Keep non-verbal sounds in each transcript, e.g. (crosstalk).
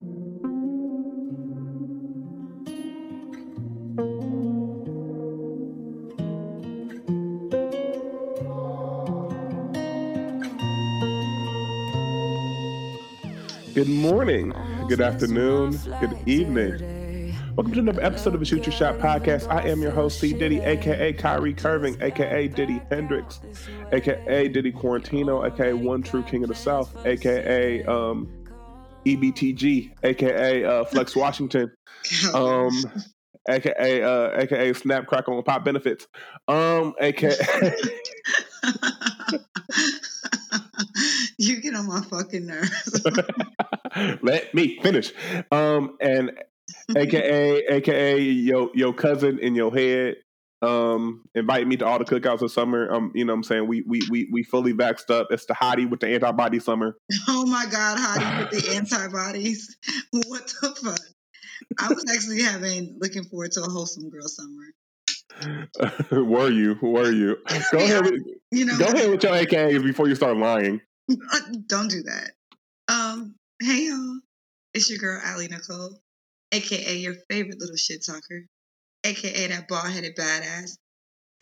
Good morning, good afternoon, good evening. Welcome to another episode of the Shoot Your Shot podcast. I am your host, C. Diddy, aka Kyrie Curving, aka Diddy Hendrix, aka Diddy Quarantino, aka One True King of the South, aka um, EBTG, aka uh, Flex Washington, (laughs) um, aka uh, aka Snap Crackle and Pop Benefits, um, aka. (laughs) you get on my fucking nerves. (laughs) Let me finish. Um, and AKA, AKA yo yo cousin in your head. Um, invite me to all the cookouts this summer. Um, you know what I'm saying? We we we we fully vaxxed up. It's the hottie with the antibody summer. (laughs) Oh my god, hottie with the antibodies. (laughs) What the fuck? I was actually having looking forward to a wholesome girl summer. (laughs) were you? Were you? Go ahead. With, you know, go ahead with your AKAs before you start lying. Don't do that. Um, hey y'all, it's your girl Allie Nicole, aka your favorite little shit talker, aka that bald headed badass,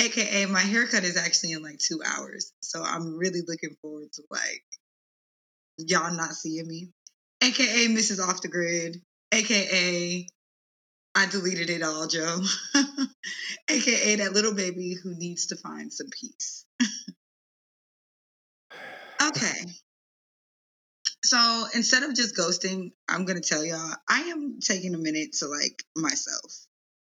aka my haircut is actually in like two hours, so I'm really looking forward to like y'all not seeing me, aka Mrs. Off the Grid, aka I deleted it all, Joe, (laughs) aka that little baby who needs to find some peace. (laughs) okay. So instead of just ghosting, I'm to tell y'all, I am taking a minute to like myself.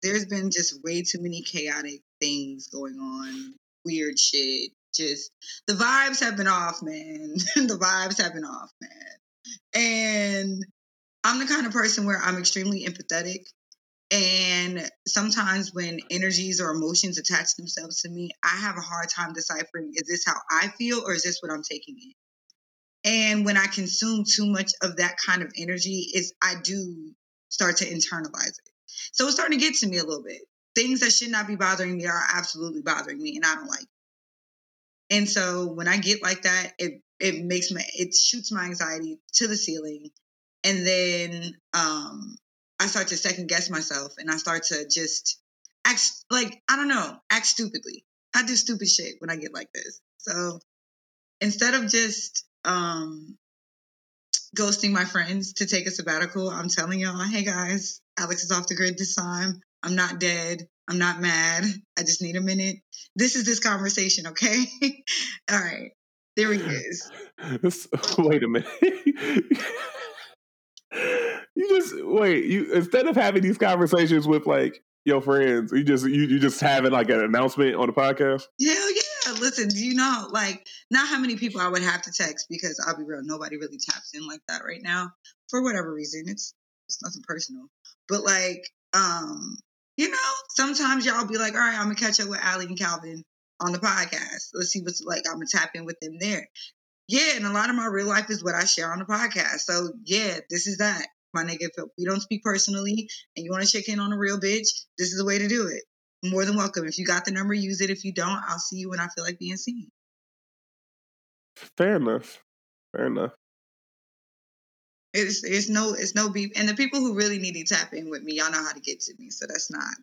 There's been just way too many chaotic things going on, weird shit. Just the vibes have been off, man. (laughs) the vibes have been off, man. And I'm the kind of person where I'm extremely empathetic. And sometimes when energies or emotions attach themselves to me, I have a hard time deciphering is this how I feel or is this what I'm taking in? And when I consume too much of that kind of energy, is I do start to internalize it. So it's starting to get to me a little bit. Things that should not be bothering me are absolutely bothering me, and I don't like. It. And so when I get like that, it it makes my it shoots my anxiety to the ceiling, and then um, I start to second guess myself, and I start to just act like I don't know, act stupidly. I do stupid shit when I get like this. So instead of just um, ghosting my friends to take a sabbatical. I'm telling y'all, hey guys, Alex is off the grid this time. I'm not dead. I'm not mad. I just need a minute. This is this conversation, okay? (laughs) All right. There he is. (laughs) wait a minute. (laughs) you just wait. You instead of having these conversations with like your friends, you just you, you just having like an announcement on the podcast. Hell yeah listen, do you know like not how many people I would have to text because I'll be real, nobody really taps in like that right now for whatever reason. It's it's nothing personal, but like um, you know, sometimes y'all be like, all right, I'm gonna catch up with Ali and Calvin on the podcast. Let's see what's like. I'm gonna tap in with them there. Yeah, and a lot of my real life is what I share on the podcast. So yeah, this is that. My nigga, if we don't speak personally and you want to check in on a real bitch, this is the way to do it more than welcome. If you got the number, use it. If you don't, I'll see you when I feel like being seen. Fair enough. Fair enough. It's it's no it's no beef. And the people who really need to tap in with me, y'all know how to get to me. So that's not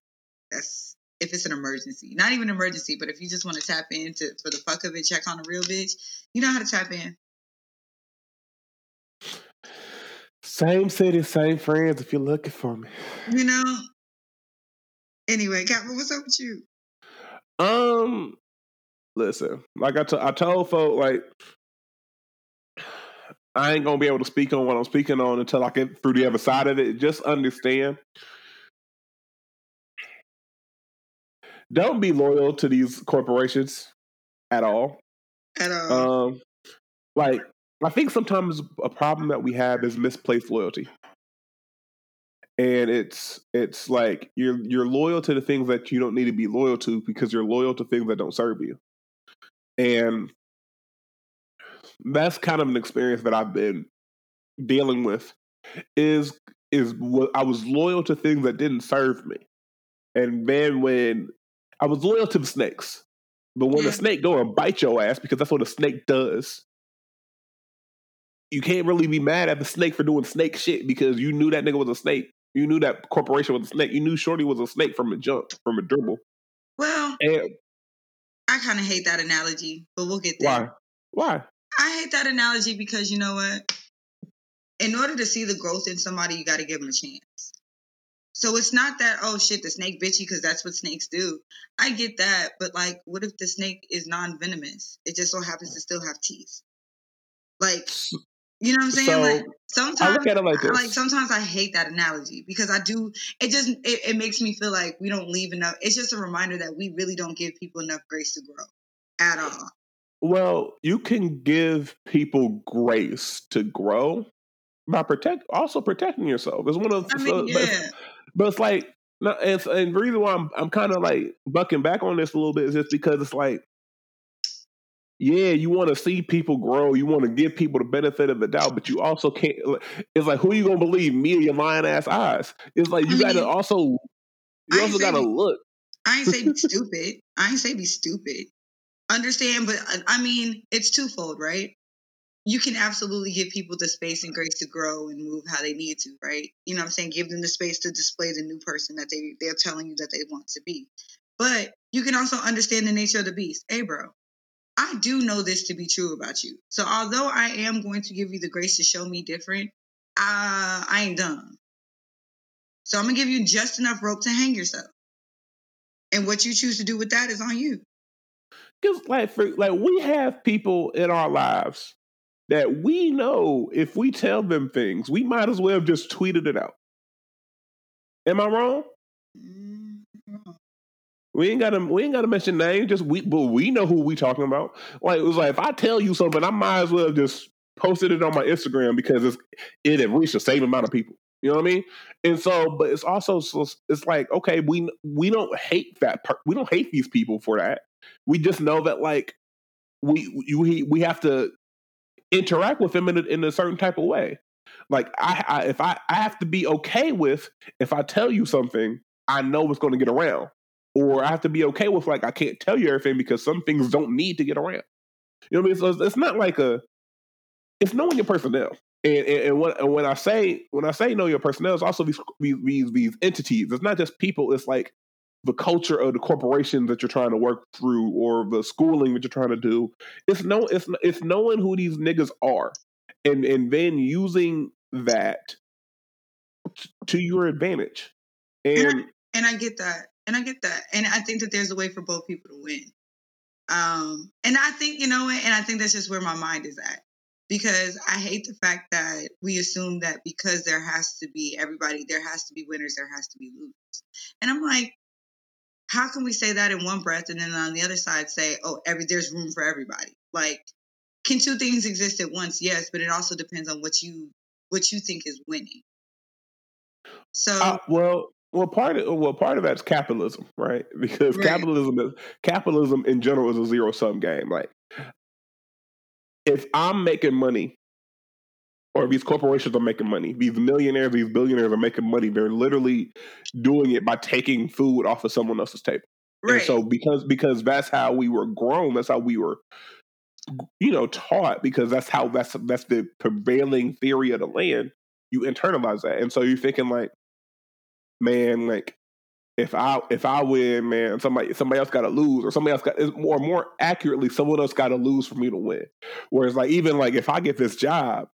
that's if it's an emergency. Not even an emergency, but if you just want to tap in to for the fuck of it, check on a real bitch, you know how to tap in. Same city, same friends if you're looking for me. You know, Anyway, Captain, what's up with you? Um, listen, like I, t- I told folk, like I ain't gonna be able to speak on what I'm speaking on until I get through the other side of it. Just understand. Don't be loyal to these corporations at all. At all. Um, like I think sometimes a problem that we have is misplaced loyalty and it's it's like you're you're loyal to the things that you don't need to be loyal to because you're loyal to things that don't serve you. And that's kind of an experience that i've been dealing with is is what i was loyal to things that didn't serve me. And then when i was loyal to the snakes but when the snake go and bite your ass because that's what a snake does you can't really be mad at the snake for doing snake shit because you knew that nigga was a snake. You knew that corporation was a snake. You knew Shorty was a snake from a jump, from a dribble. Well, and I kind of hate that analogy, but we'll get there. Why? Why? I hate that analogy because you know what? In order to see the growth in somebody, you got to give them a chance. So it's not that oh shit the snake bitchy because that's what snakes do. I get that, but like, what if the snake is non venomous? It just so happens to still have teeth. Like, you know what I'm saying? So, like sometimes, I look at it like this. like sometimes I hate that analogy because I do. It just it, it makes me feel like we don't leave enough. It's just a reminder that we really don't give people enough grace to grow at eh, all. Well, you can give people grace to grow by protect also protecting yourself. It's one of I mean, so- (laughs) but, yeah, but it's like no, and, and the reason why I'm I'm kind of like bucking back on this a little bit is just because it's like, yeah, you want to see people grow, you want to give people the benefit of the doubt, but you also can't. It's like, who are you gonna believe, me or your lying ass eyes? It's like you I got to mean, also you I also got to saying- look. I ain't say be (laughs) stupid. I ain't say be stupid. Understand, but uh, I mean, it's twofold, right? You can absolutely give people the space and grace to grow and move how they need to, right? You know what I'm saying? Give them the space to display the new person that they they're telling you that they want to be. But you can also understand the nature of the beast. Hey, bro, I do know this to be true about you. So although I am going to give you the grace to show me different, uh, I ain't done. So I'm gonna give you just enough rope to hang yourself. And what you choose to do with that is on you. Because like for like we have people in our lives that we know if we tell them things, we might as well have just tweeted it out. Am I wrong? Mm, We ain't gotta we ain't gotta mention names, just we but we know who we talking about. Like it was like if I tell you something, I might as well just posted it on my Instagram because it's it have reached the same amount of people. You know what I mean? And so, but it's also so it's like okay, we we don't hate that per- we don't hate these people for that. We just know that like we we we have to interact with them in a, in a certain type of way. Like I, I if I I have to be okay with if I tell you something, I know it's going to get around, or I have to be okay with like I can't tell you everything because some things don't need to get around. You know what I mean? So it's, it's not like a it's knowing your personnel. And, and, and, when, and when I say when I say know your personnel, it's also these, these these entities. It's not just people. It's like the culture of the corporation that you're trying to work through, or the schooling that you're trying to do. It's no, it's it's knowing who these niggas are, and and then using that t- to your advantage. And And I get that. And I get that. And I think that there's a way for both people to win. Um, and I think, you know and I think that's just where my mind is at. Because I hate the fact that we assume that because there has to be everybody, there has to be winners, there has to be losers. And I'm like, how can we say that in one breath and then on the other side say, oh, every there's room for everybody? Like, can two things exist at once? Yes, but it also depends on what you what you think is winning. So uh, well, well, part of well, part of that's capitalism, right? (laughs) Because Right. capitalism is capitalism in general is a zero sum game. Like, if I'm making money, or these corporations are making money, these millionaires, these billionaires are making money. They're literally doing it by taking food off of someone else's table. right. And so because because that's how we were grown, that's how we were you know taught because that's how that's that's the prevailing theory of the land. You internalize that. And so you're thinking like man, like if I if I win, man, somebody somebody else got to lose, or somebody else got or more more accurately, someone else got to lose for me to win. Whereas like even like if I get this job,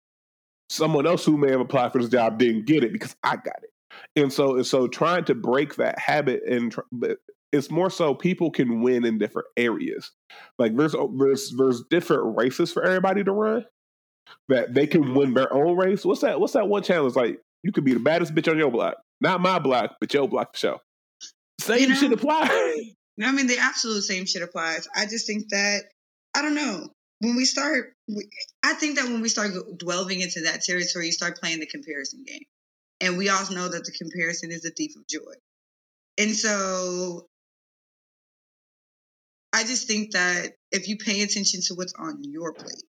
someone else who may have applied for this job didn't get it because I got it. And so and so trying to break that habit and tr- it's more so people can win in different areas. Like there's oh, there's there's different races for everybody to run that they can win their own race. What's that? What's that one challenge? Like you could be the baddest bitch on your block, not my block, but your block for sure. Same You know- shit apply. I mean, the absolute same shit applies. I just think that I don't know when we start. we- I think that when we start delving into that territory, you start playing the comparison game, and we all know that the comparison is the thief of joy. And so, I just think that if you pay attention to what's on your plate,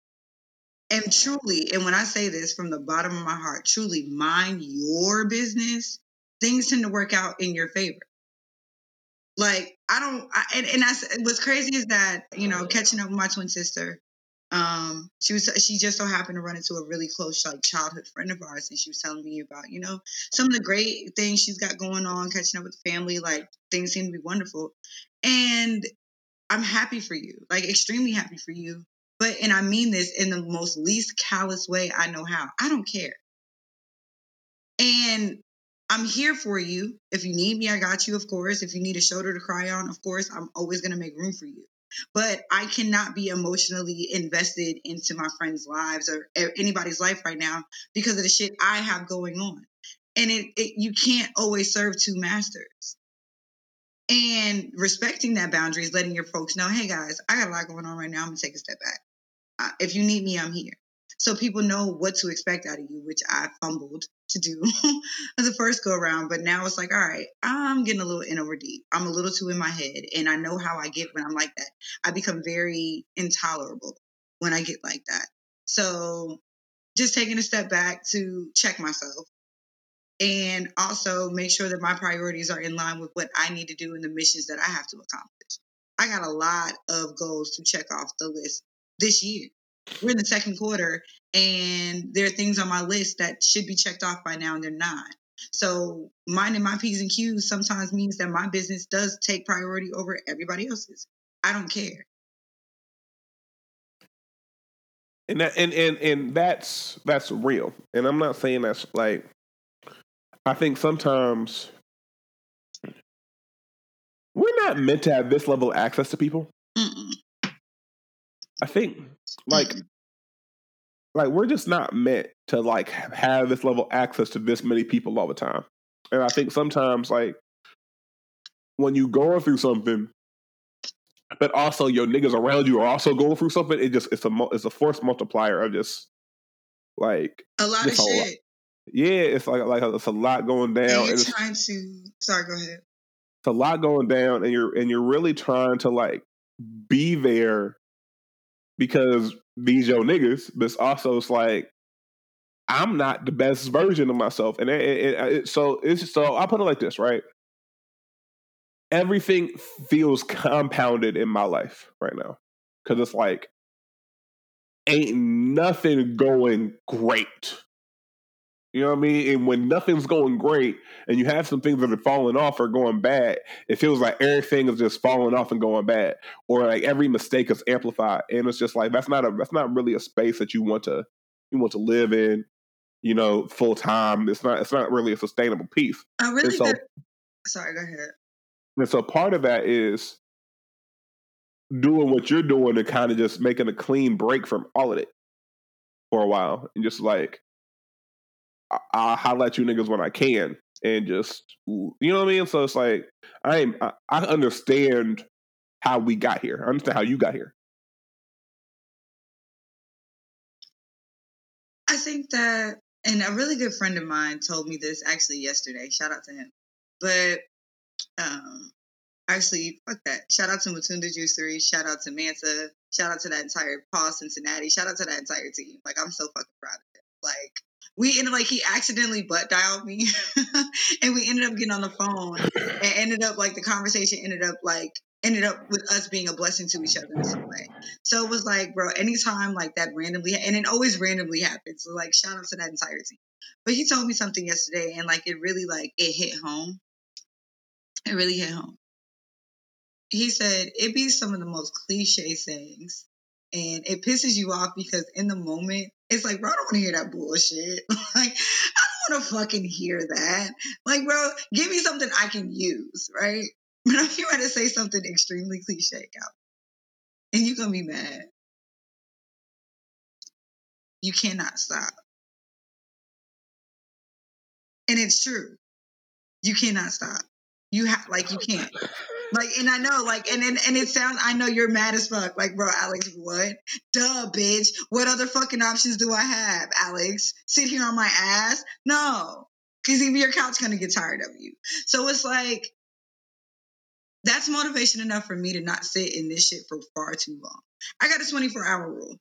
and truly, and when I say this from the bottom of my heart, truly mind your business, things tend to work out in your favor like I don't, I, and, and I, s- what's crazy is that you know catching up with my twin sister, Um, she was she just so happened to run into a really close like childhood friend of ours, and she was telling me about you know some of the great things she's got going on, catching up with family. Like things seem to be wonderful, and I'm happy for you, like extremely happy for you. But and I mean this in the most least callous way I know how. I don't care. And I'm here for you. If you need me, I got you, of course. If you need a shoulder to cry on, of course, I'm always going to make room for you. But I cannot be emotionally invested into my friends' lives or anybody's life right now because of the shit I have going on. And it, it you can't always serve two masters. And respecting that boundary is letting your folks know, hey guys, I got a lot going on right now. I'm gonna take a step back. Uh, if you need me, I'm here so people know what to expect out of you, which I fumbled to do (laughs) the first go around. But now it's like, all right, I'm getting a little in over deep. I'm a little too in my head, and I know how I get when I'm like that. I become very intolerable when I get like that. So just taking a step back to check myself and also make sure that my priorities are in line with what I need to do and the missions that I have to accomplish. I got a lot of goals to check off the list this year we're in the second quarter and there are things on my list that should be checked off by now and they're not. So minding my P's and Q's sometimes means that my business does take priority over everybody else's. I don't care. And that and, and and that's that's real. And I'm not saying that's like I think sometimes we're not meant to have this level of access to people. Mm-mm. I think like mm-hmm. like we're just not meant to like have this level access to this many people all the time. And I think sometimes like when you going through something, but also your niggas around you are also going through something, it just it's a it's a force multiplier of just like a lot of shit. Lot. Yeah, it's like like it's a lot going down. And you're and trying to sorry, go ahead. It's a lot going down, and you're and you're really trying to like be there because these yo niggas, but also it's like I'm not the best version of myself, and it, it, it, so it's so I put it like this, right? Everything feels compounded in my life right now. Because it's like ain't nothing going great you know what I mean? And when nothing's going great and you have some things that are falling off or going bad, it feels like everything is just falling off and going bad. Or like every mistake is amplified. And it's just like that's not a that's not really a space that you want to you want to live in, you know, full time. It's not it's not really a sustainable piece. I really so, sorry, go ahead. And so part of that is doing what you're doing and kind of just making a clean break from all of it for a while and just like I'll highlight you niggas when I can, and just you know what I mean. So it's like I am. I, I understand how we got here. I understand how you got here. I think that, and a really good friend of mine told me this actually yesterday. Shout out to him. But um, actually, fuck that. Shout out to Matunda Juicery. Shout out to Manta. Shout out to that entire Paul Cincinnati. Shout out to that entire team. Like I'm so fucking proud of it. Like we ended like he accidentally butt dialed me (laughs) and we ended up getting on the phone and ended up like the conversation ended up like ended up with us being a blessing to each other in some way. So it was like, bro, anytime like that randomly and it always randomly happens. So like shout out to that entire team. But he told me something yesterday and like it really like it hit home. It really hit home. He said it be some of the most cliche sayings and it pisses you off because in the moment it's like, bro, I don't want to hear that bullshit. (laughs) like, I don't want to fucking hear that. Like, bro, give me something I can use, right? (laughs) But I'm here to say something extremely cliche, out, and you're gonna be mad. You cannot stop. And it's true. You cannot stop. You have like you can't. Like, and I know, like, and, and and it sounds. I know you're mad as fuck. Like, bro, Alex, what? Duh, bitch. What other fucking options do I have, Alex? Sit here on my ass? No, because even your couch gonna get tired of you. So it's like that's motivation enough for me to not sit in this shit for far too long. I got a 24 hour rule.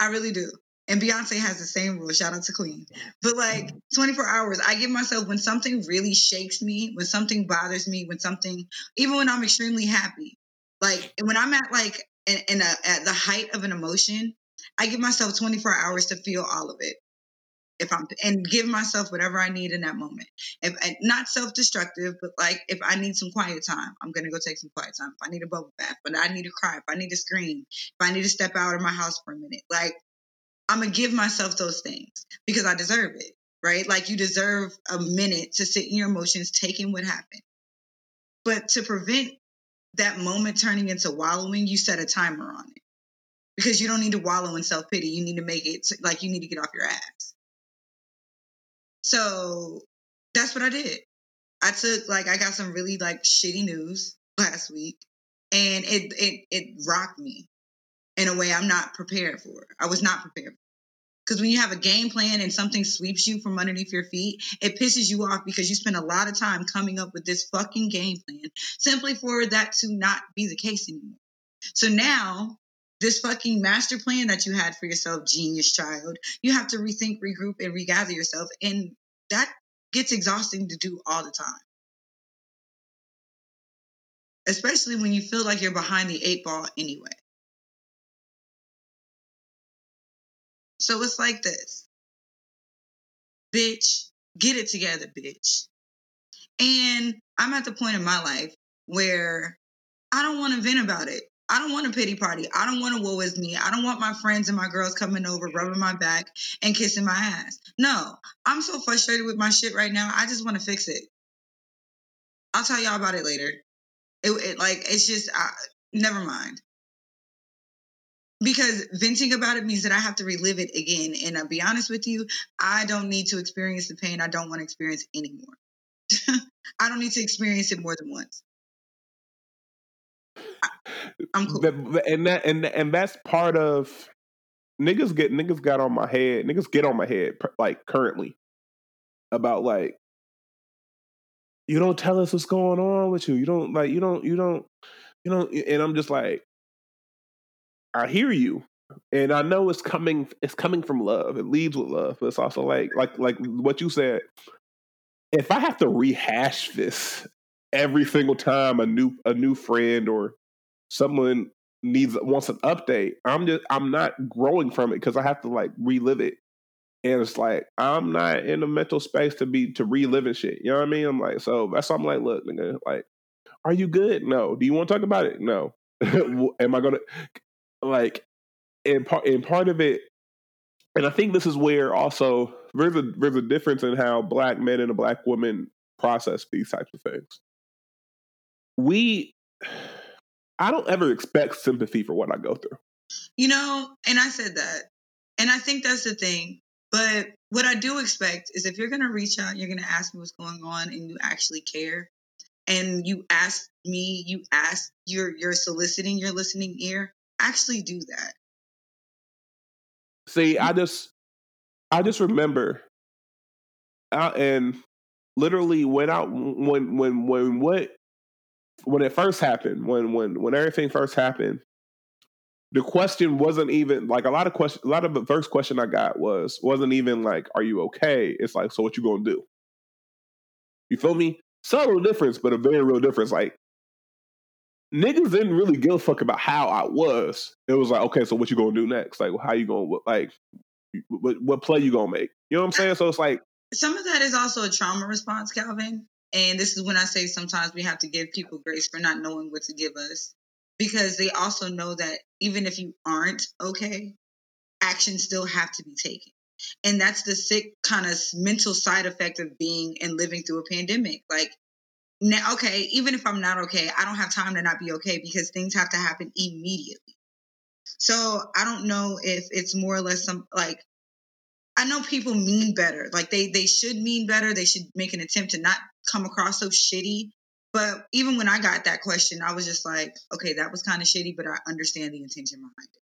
I really do. And Beyonce has the same rule. Shout out to Queen. But like 24 hours, I give myself when something really shakes me, when something bothers me, when something, even when I'm extremely happy, like when I'm at like in, in a, at the height of an emotion, I give myself 24 hours to feel all of it. If I'm and give myself whatever I need in that moment. If not self-destructive, but like if I need some quiet time, I'm gonna go take some quiet time. If I need a bubble bath, but I need to cry, if I need to scream, if I need to step out of my house for a minute, like I'm gonna give myself those things because I deserve it, right? Like you deserve a minute to sit in your emotions, taking what happened. But to prevent that moment turning into wallowing, you set a timer on it because you don't need to wallow in self pity. You need to make it like you need to get off your ass. So that's what I did. I took like I got some really like shitty news last week, and it it it rocked me in a way I'm not prepared for. I was not prepared. Because when you have a game plan and something sweeps you from underneath your feet, it pisses you off because you spend a lot of time coming up with this fucking game plan simply for that to not be the case anymore. So now this fucking master plan that you had for yourself, genius child, you have to rethink, regroup, and regather yourself. And that gets exhausting to do all the time. Especially when you feel like you're behind the eight ball anyway. So it's like this bitch, get it together, bitch. And I'm at the point in my life where I don't want to vent about it. I don't want a pity party. I don't want a woe is me. I don't want my friends and my girls coming over, rubbing my back and kissing my ass. No, I'm so frustrated with my shit right now. I just want to fix it. I'll tell y'all about it later. It, it like it's just I, never mind. Because venting about it means that I have to relive it again. And I'll be honest with you, I don't need to experience the pain I don't want to experience anymore. (laughs) I don't need to experience it more than once. I'm cool. And that and and that's part of niggas get niggas got on my head. Niggas get on my head like currently about like you don't tell us what's going on with you. You don't like you don't you don't you know and I'm just like I hear you. And I know it's coming it's coming from love. It leads with love, but it's also like like like what you said. If I have to rehash this every single time a new a new friend or someone needs wants an update, I'm just I'm not growing from it because I have to like relive it. And it's like I'm not in the mental space to be to reliving shit. You know what I mean? I'm like, so that's why I'm like, look, nigga, like, are you good? No. Do you want to talk about it? No. (laughs) Am I gonna like and part and part of it and I think this is where also there's a there's a difference in how black men and a black woman process these types of things. We I don't ever expect sympathy for what I go through. You know, and I said that. And I think that's the thing. But what I do expect is if you're going to reach out, you're going to ask me what's going on and you actually care and you ask me, you ask you're you're soliciting your listening ear, actually do that. See, I just I just remember uh, and literally went out when when when what when it first happened, when when when everything first happened, the question wasn't even like a lot of question. A lot of the first question I got was wasn't even like, "Are you okay?" It's like, "So what you gonna do?" You feel me? Subtle difference, but a very real difference. Like niggas didn't really give a fuck about how I was. It was like, okay, so what you gonna do next? Like, how you gonna like, what, what play you gonna make? You know what I'm saying? So it's like some of that is also a trauma response, Calvin. And this is when I say sometimes we have to give people grace for not knowing what to give us because they also know that even if you aren't okay, actions still have to be taken. And that's the sick kind of mental side effect of being and living through a pandemic. Like, now, okay, even if I'm not okay, I don't have time to not be okay because things have to happen immediately. So I don't know if it's more or less some like I know people mean better. Like they they should mean better. They should make an attempt to not come across so shitty. But even when I got that question, I was just like, okay, that was kind of shitty, but I understand the intention behind it.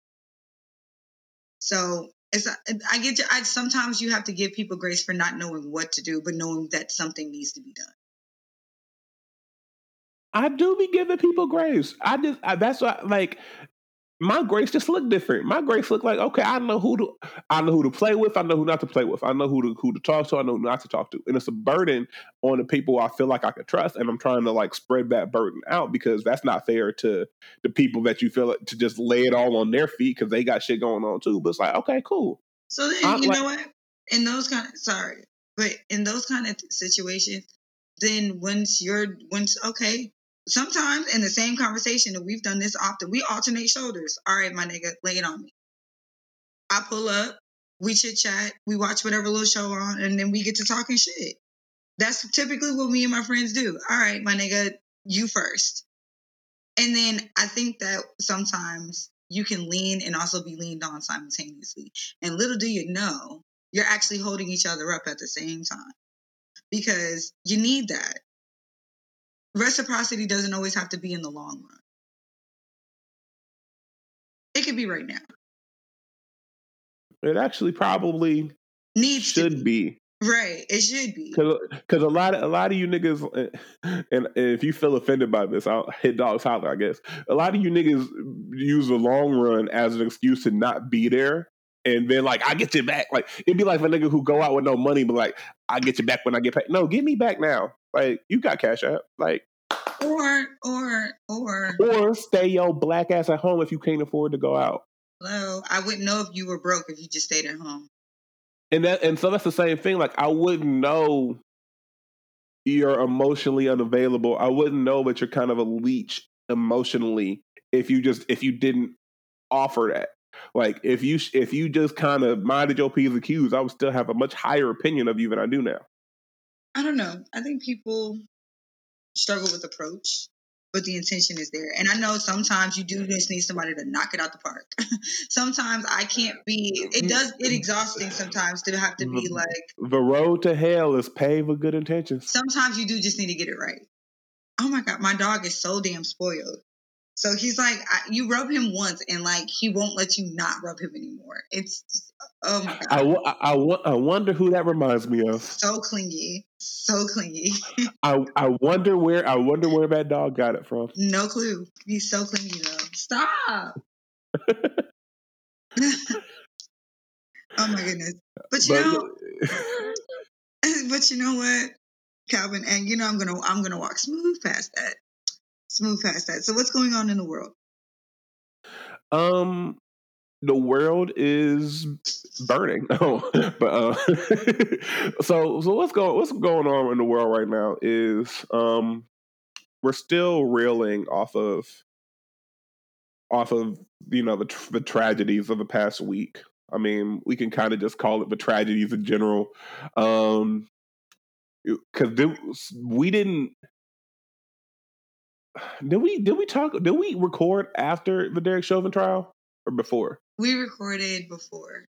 So it's I get to, I sometimes you have to give people grace for not knowing what to do, but knowing that something needs to be done. I do be giving people grace. I just I, that's what like my grace just look different. My grace look like okay, I know who to I know who to play with. I know who not to play with. I know who to who to talk to. I know who not to talk to. And it's a burden on the people I feel like I could trust. And I'm trying to like spread that burden out because that's not fair to the people that you feel to just lay it all on their feet because they got shit going on too. But it's like okay, cool. So then you like, know what? In those kind of sorry, but in those kind of situations, then once you're once okay, sometimes in the same conversation, and we've done this often, we alternate shoulders. All right, my nigga, lay it on me. I pull up, we chit chat, we watch whatever little show on, and then we get to talking shit. That's typically what me and my friends do. All right, my nigga, you first. And then I think that sometimes you can lean and also be leaned on simultaneously. And little do you know, you're actually holding each other up at the same time because you need that reciprocity doesn't always have to be in the long run. It could be right now. It actually probably needs should be. be. Right, it should be because a lot of a lot of you niggas, eh, and, if you feel offended by this, I'll hit dogs holler. I guess a lot of you niggas use the long run as an excuse to not be there, and then like I get you back. Like it'd be like a nigga who go out with no money, but like I get you back when I get paid. No, give me back now. Like you got cash out. Like or or or or stay your black ass at home if you can't afford to go out. Hello, I wouldn't know if you were broke if you just stayed at home. And that and so that's the same thing. Like I wouldn't know you're emotionally unavailable. I wouldn't know that you're kind of a leech emotionally if you just if you didn't offer that. Like if you if you just kind of minded your p's and q's, I would still have a much higher opinion of you than I do now. I don't know. I think people struggle with approach, but the intention is there. And I know sometimes you do just need somebody to knock it out the park. (laughs) sometimes I can't be. It mm-hmm. does. It exhausting sometimes to have to be mm-hmm. like the road to hell is paved with good intentions. Sometimes you do just need to get it right. Oh my god, my dog is so damn spoiled. So he's like, I, you rub him once, and like he won't let you not rub him anymore. It's just, oh my god. I, I, I, I wonder who that reminds me of. So clingy, so clingy. (laughs) I I wonder where I wonder where that dog got it from. No clue. He's so clingy though. Stop. (laughs) (laughs) oh my goodness. But you but, know, but you know what, Calvin, and you know I'm gonna I'm gonna walk smooth past that smooth past that. So what's going on in the world? Um, the world is burning. (laughs) Oh, but uh, (laughs) so so what's going what's going on in the world right now is um we're still reeling off of off of you know the the tragedies of the past week. I mean, we can kind of just call it the tragedies in general. Um, because we didn't did we did we talk did we record after the Derek Chauvin trial or before? We recorded before.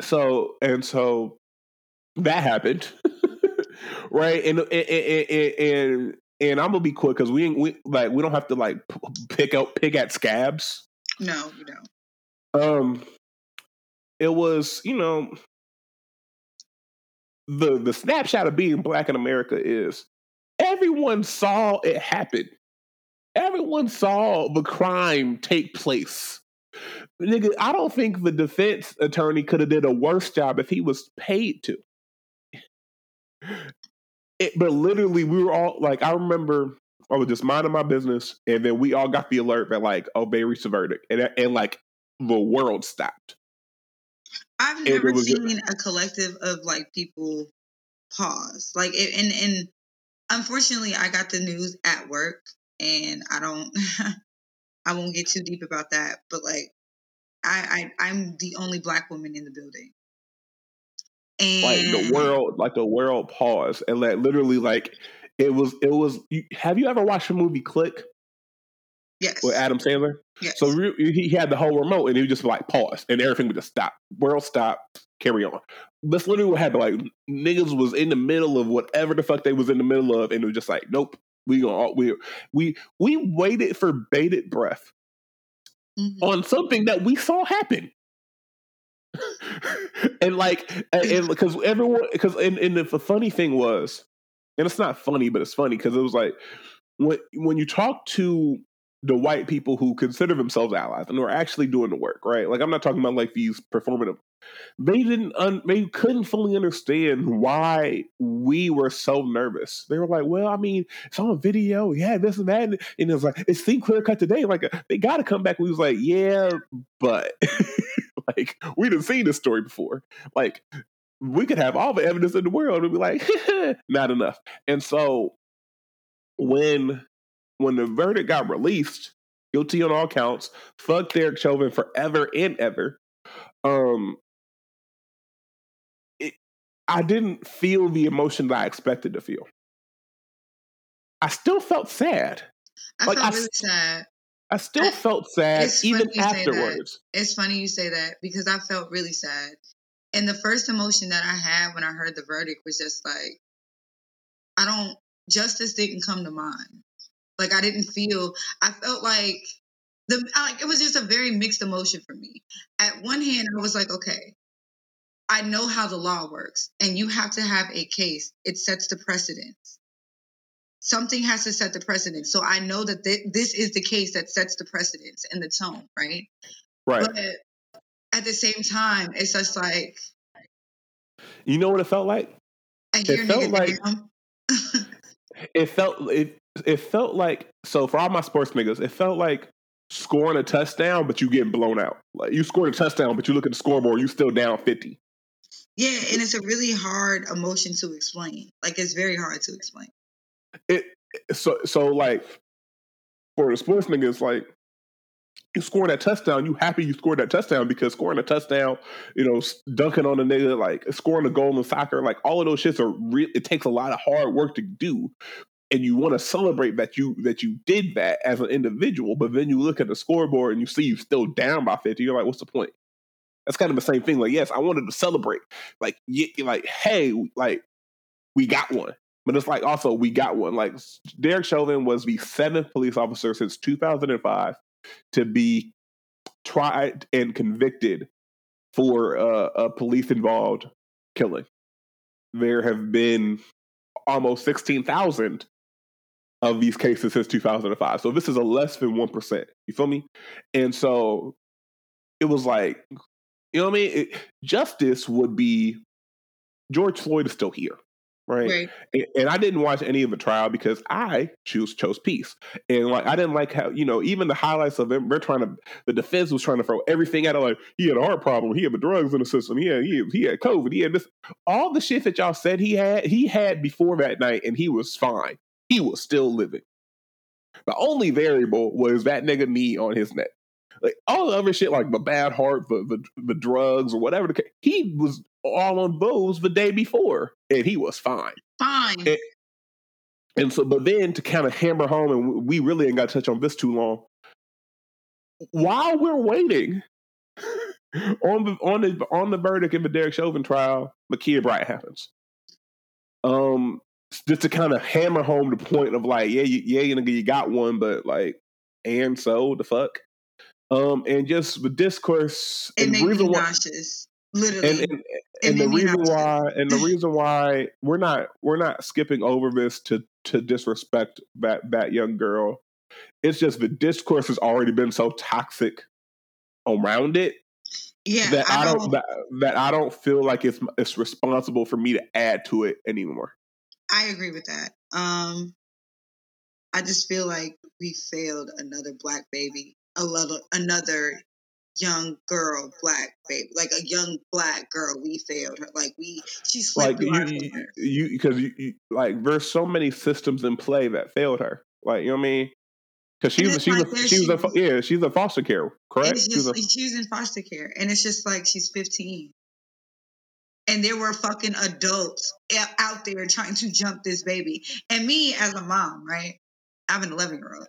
So and so that happened, (laughs) right? And and and, and, and I'm gonna be quick because we we like we don't have to like pick out pick at scabs. No, you don't. Um, it was you know the the snapshot of being black in America is Everyone saw it happen. Everyone saw the crime take place. Nigga, I don't think the defense attorney could have did a worse job if he was paid to. It, but literally, we were all like, I remember I was just minding my business, and then we all got the alert that like, oh, they reached the verdict, and and like the world stopped. I've never seen a collective of like people pause, like, and and unfortunately, I got the news at work, and I don't, (laughs) I won't get too deep about that. But like, I, I I'm the only black woman in the building. And like the world, like the world paused, and like literally, like it was, it was. You, have you ever watched the movie Click? Yes. With Adam Sandler. Yes. So re- he had the whole remote, and he just like paused and everything would just stop. World stop, carry on. That's literally what happened. Like niggas was in the middle of whatever the fuck they was in the middle of, and it was just like, nope, we gonna we we we waited for bated breath mm-hmm. on something that we saw happen. (laughs) and like, and because (laughs) everyone, because and, and the funny thing was, and it's not funny, but it's funny because it was like when when you talk to the white people who consider themselves allies and who are actually doing the work, right? Like I'm not talking about like these performative. They didn't. Un, they couldn't fully understand why we were so nervous. They were like, "Well, I mean, it's on video. Yeah, this and that." And it was like, "It's seen clear cut today." Like uh, they got to come back. We was like, "Yeah, but." (laughs) like we didn't see this story before. Like we could have all the evidence in the world and be like, (laughs) not enough. And so when when the verdict got released, guilty on all counts, fuck Derek Chauvin forever and ever. Um, it, I didn't feel the emotion that I expected to feel. I still felt sad. I like, felt I, really sad. I still I, felt sad even afterwards. It's funny you say that because I felt really sad. And the first emotion that I had when I heard the verdict was just like, I don't, justice didn't come to mind. Like I didn't feel, I felt like the, like it was just a very mixed emotion for me. At one hand, I was like, okay, I know how the law works and you have to have a case. It sets the precedence. Something has to set the precedent. So I know that th- this is the case that sets the precedence and the tone, right? Right. But at the same time, it's just like. You know what it felt like? i it felt like. (laughs) it felt it it felt like so for all my sports niggas, it felt like scoring a touchdown, but you getting blown out. Like you scored a touchdown, but you look at the scoreboard, you still down fifty. Yeah, and it's a really hard emotion to explain. Like it's very hard to explain. It so so like for the sports niggas, like you scoring that touchdown, you happy you scored that touchdown because scoring a touchdown, you know, dunking on a nigga, like scoring a goal in soccer, like all of those shits are real. It takes a lot of hard work to do, and you want to celebrate that you that you did that as an individual. But then you look at the scoreboard and you see you're still down by fifty. You're like, what's the point? That's kind of the same thing. Like, yes, I wanted to celebrate. Like, like, hey, like we got one. But it's like also we got one. Like Derek Chauvin was the seventh police officer since 2005 to be tried and convicted for uh, a police involved killing. There have been almost 16,000 of these cases since 2005. So this is a less than 1%. You feel me? And so it was like, you know what I mean? It, justice would be George Floyd is still here right? right. And, and, I didn't watch any of the trial because I choose chose peace, and like I didn't like how you know even the highlights of it. They're trying to the defense was trying to throw everything at it. Like he had a heart problem, he had the drugs in the system, he had he, he had COVID, he had this all the shit that y'all said he had he had before that night, and he was fine. He was still living. The only variable was that nigga knee on his neck. Like all the other shit, like the bad heart, the the, the drugs or whatever. The, he was all on booze the day before, and he was fine. Fine. And, and so, but then to kind of hammer home, and we really ain't got to touch on this too long. While we're waiting (laughs) on the on the on the verdict in the Derek Chauvin trial, Ma'Khia Bryant happens. Um, just to kind of hammer home the point of like, yeah, you, yeah, you, you got one, but like, and so the fuck. Um, and just the discourse it and made me nauseous. Literally, and, and, and the reason why, and the reason why we're not we're not skipping over this to to disrespect that that young girl. It's just the discourse has already been so toxic around it yeah, that I, I don't, that, that, I don't feel like it's it's responsible for me to add to it anymore. I agree with that. Um, I just feel like we failed another black baby, a little another young girl, black baby, like a young black girl. We failed her. Like we, she slipped like you, you, because you, you, like there's so many systems in play that failed her. Like you know what I mean? Because she's she's like a, she's a yeah she's a foster care correct. Just, she's, a, she's in foster care, and it's just like she's 15, and there were fucking adults out there trying to jump this baby, and me as a mom, right? I have an 11 year old,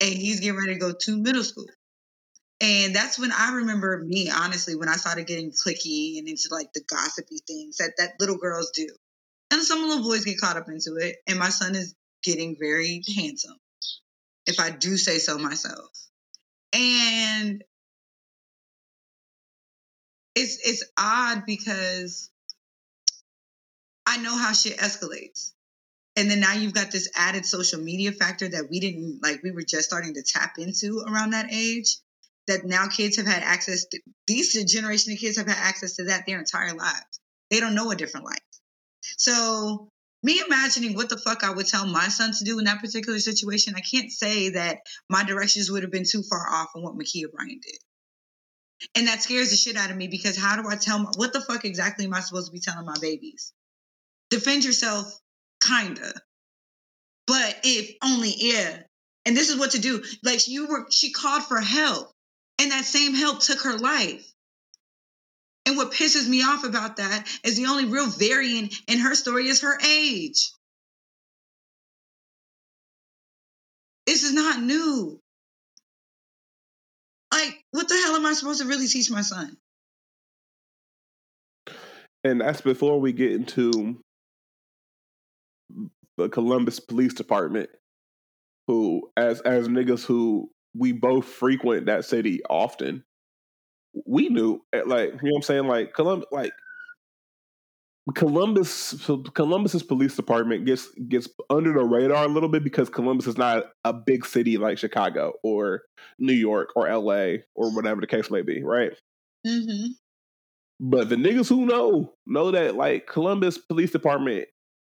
and he's getting ready to go to middle school. And that's when I remember me, honestly, when I started getting cliquey and into like the gossipy things that, that little girls do. And some little boys get caught up into it. And my son is getting very handsome, if I do say so myself. And it's it's odd because I know how shit escalates. And then now you've got this added social media factor that we didn't like, we were just starting to tap into around that age. That now kids have had access to, these generation of kids have had access to that their entire lives. They don't know a different life. So me imagining what the fuck I would tell my son to do in that particular situation, I can't say that my directions would have been too far off from what Ma'Khia Bryant did. And that scares the shit out of me because how do I tell my, what the fuck exactly am I supposed to be telling my babies? Defend yourself, kinda. But if only if. And this is what to do. Like you were, she called for help. And that same help took her life. And what pisses me off about that is the only real variant in her story is her age. This is not new. Like, what the hell am I supposed to really teach my son? And that's before we get into the Columbus Police Department, who, as as niggas who we both frequent that city often, we knew, eh, like, you know what I'm saying? Like, Columbus, like, Columbus, Columbus's police department gets gets under the radar a little bit because Columbus is not a big city like Chicago or New York or L.A. or whatever the case may be, right? Mm-hmm. But the niggas who know know that like Columbus Police Department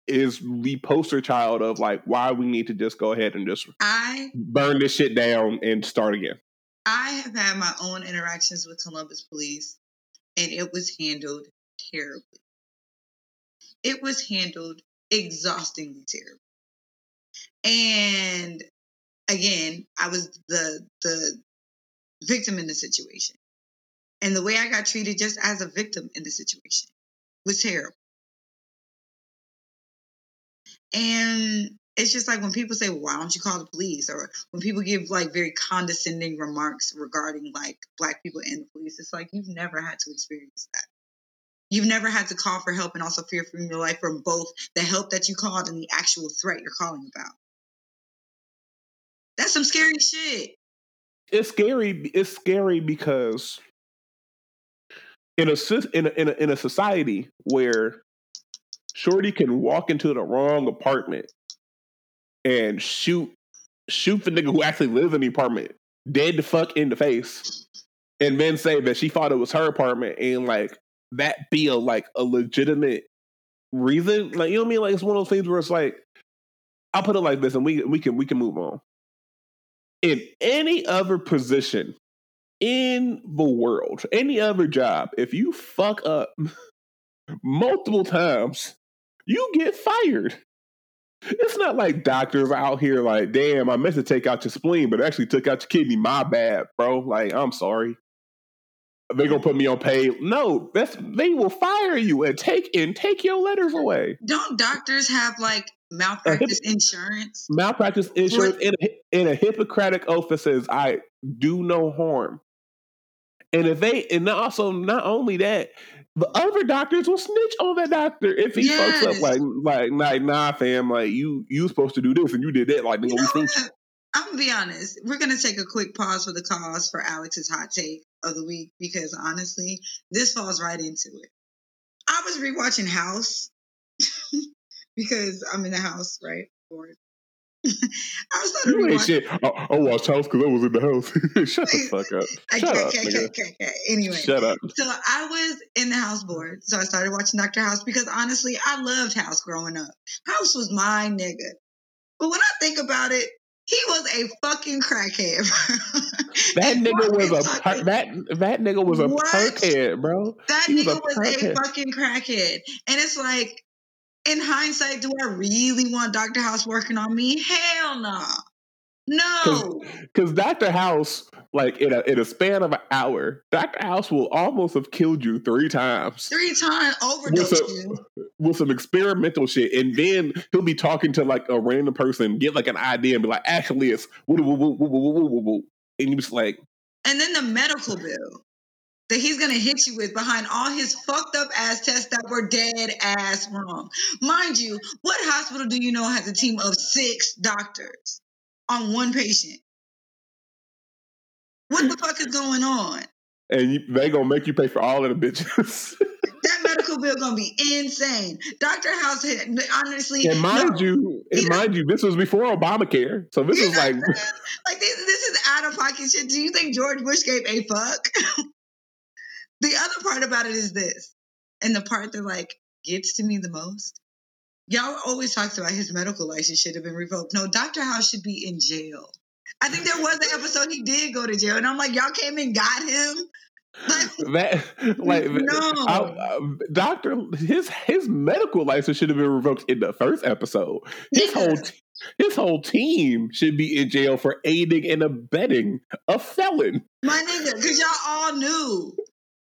is the poster child of like why we need to just go ahead and just I burn this shit down and start again. I have had my own interactions with Columbus police, and it was handled terribly. It was handled exhaustingly terribly. And again, I was the the victim in the situation. And the way I got treated just as a victim in the situation was terrible. And it's just like when people say, well, why don't you call the police? Or when people give like very condescending remarks regarding like black people and the police, it's like you've never had to experience that. You've never had to call for help and also fear for your life from both the help that you called and the actual threat you're calling about. That's some scary shit. It's scary. It's scary because in a in a, in a, in a society where Shorty can walk into the wrong apartment and shoot shoot the nigga who actually lives in the apartment dead the fuck in the face and then say that she thought it was her apartment and like that be a like a legitimate reason like you know what i mean like it's one of those things where it's like i'll put it like this and we we can we can move on in any other position in the world any other job if you fuck up (laughs) multiple times you get fired it's not like doctors out here like, damn, I meant to take out your spleen, but actually took out your kidney. My bad, bro. Like, I'm sorry. They gonna put me on pay. No, that's they will fire you and take and take your letters away. Don't doctors have like malpractice hip, insurance? Malpractice insurance in a, in a Hippocratic oath that says I do no harm. And if they and also not only that, the other doctors will snitch on that doctor if he yes. fucks up. Like, like, like, nah, fam, like you, you supposed to do this and you did that. Like, nigga, we think. I'm gonna be honest. We're gonna take a quick pause for the cause for Alex's hot take of the week because honestly, this falls right into it. I was rewatching House (laughs) because I'm in the house, right? Bored. (laughs) I started you ain't shit. I, I, watched House because I was in the house. (laughs) Shut the fuck up. Shut okay, up, okay, okay, okay, okay. Anyway, shut up. So I was in the house board, so I started watching Doctor House because honestly, I loved House growing up. House was my nigga. But when I think about it, he was a fucking crackhead. (laughs) that nigga was a per- that that nigga was a what? perkhead, bro. That he nigga was, a, was a fucking crackhead, and it's like in hindsight, do I really want Dr. House working on me? Hell no. No. Because Dr. House, like in a in a span of an hour, Dr. House will almost have killed you three times. Three times overdose with some, you. With some experimental shit. And then he'll be talking to like a random person, get like an idea and be like, actually it's woo woo woo woo woo woo woo and you just like And then the medical bill that he's going to hit you with behind all his fucked up ass tests that were dead ass wrong. Mind you, what hospital do you know has a team of six doctors on one patient? What the fuck is going on? And you, they gonna make you pay for all of the bitches. (laughs) that medical bill gonna be insane. Dr. House, honestly, and mind no, you, and mind you, this was before Obamacare, so this is like, like this, this is out of pocket shit. Do you think George Bush gave a fuck? (laughs) the other part about it is this, and the part that like gets to me the most. Y'all always talks about his medical license should have been revoked. No, Dr. House should be in jail. I think there was an episode he did go to jail, and I'm like, y'all came and got him (laughs) that like (laughs) no. I, doctor his his medical license should have been revoked in the first episode. His yeah. whole his whole team should be in jail for aiding and abetting a felon. My nigga, because y'all all knew.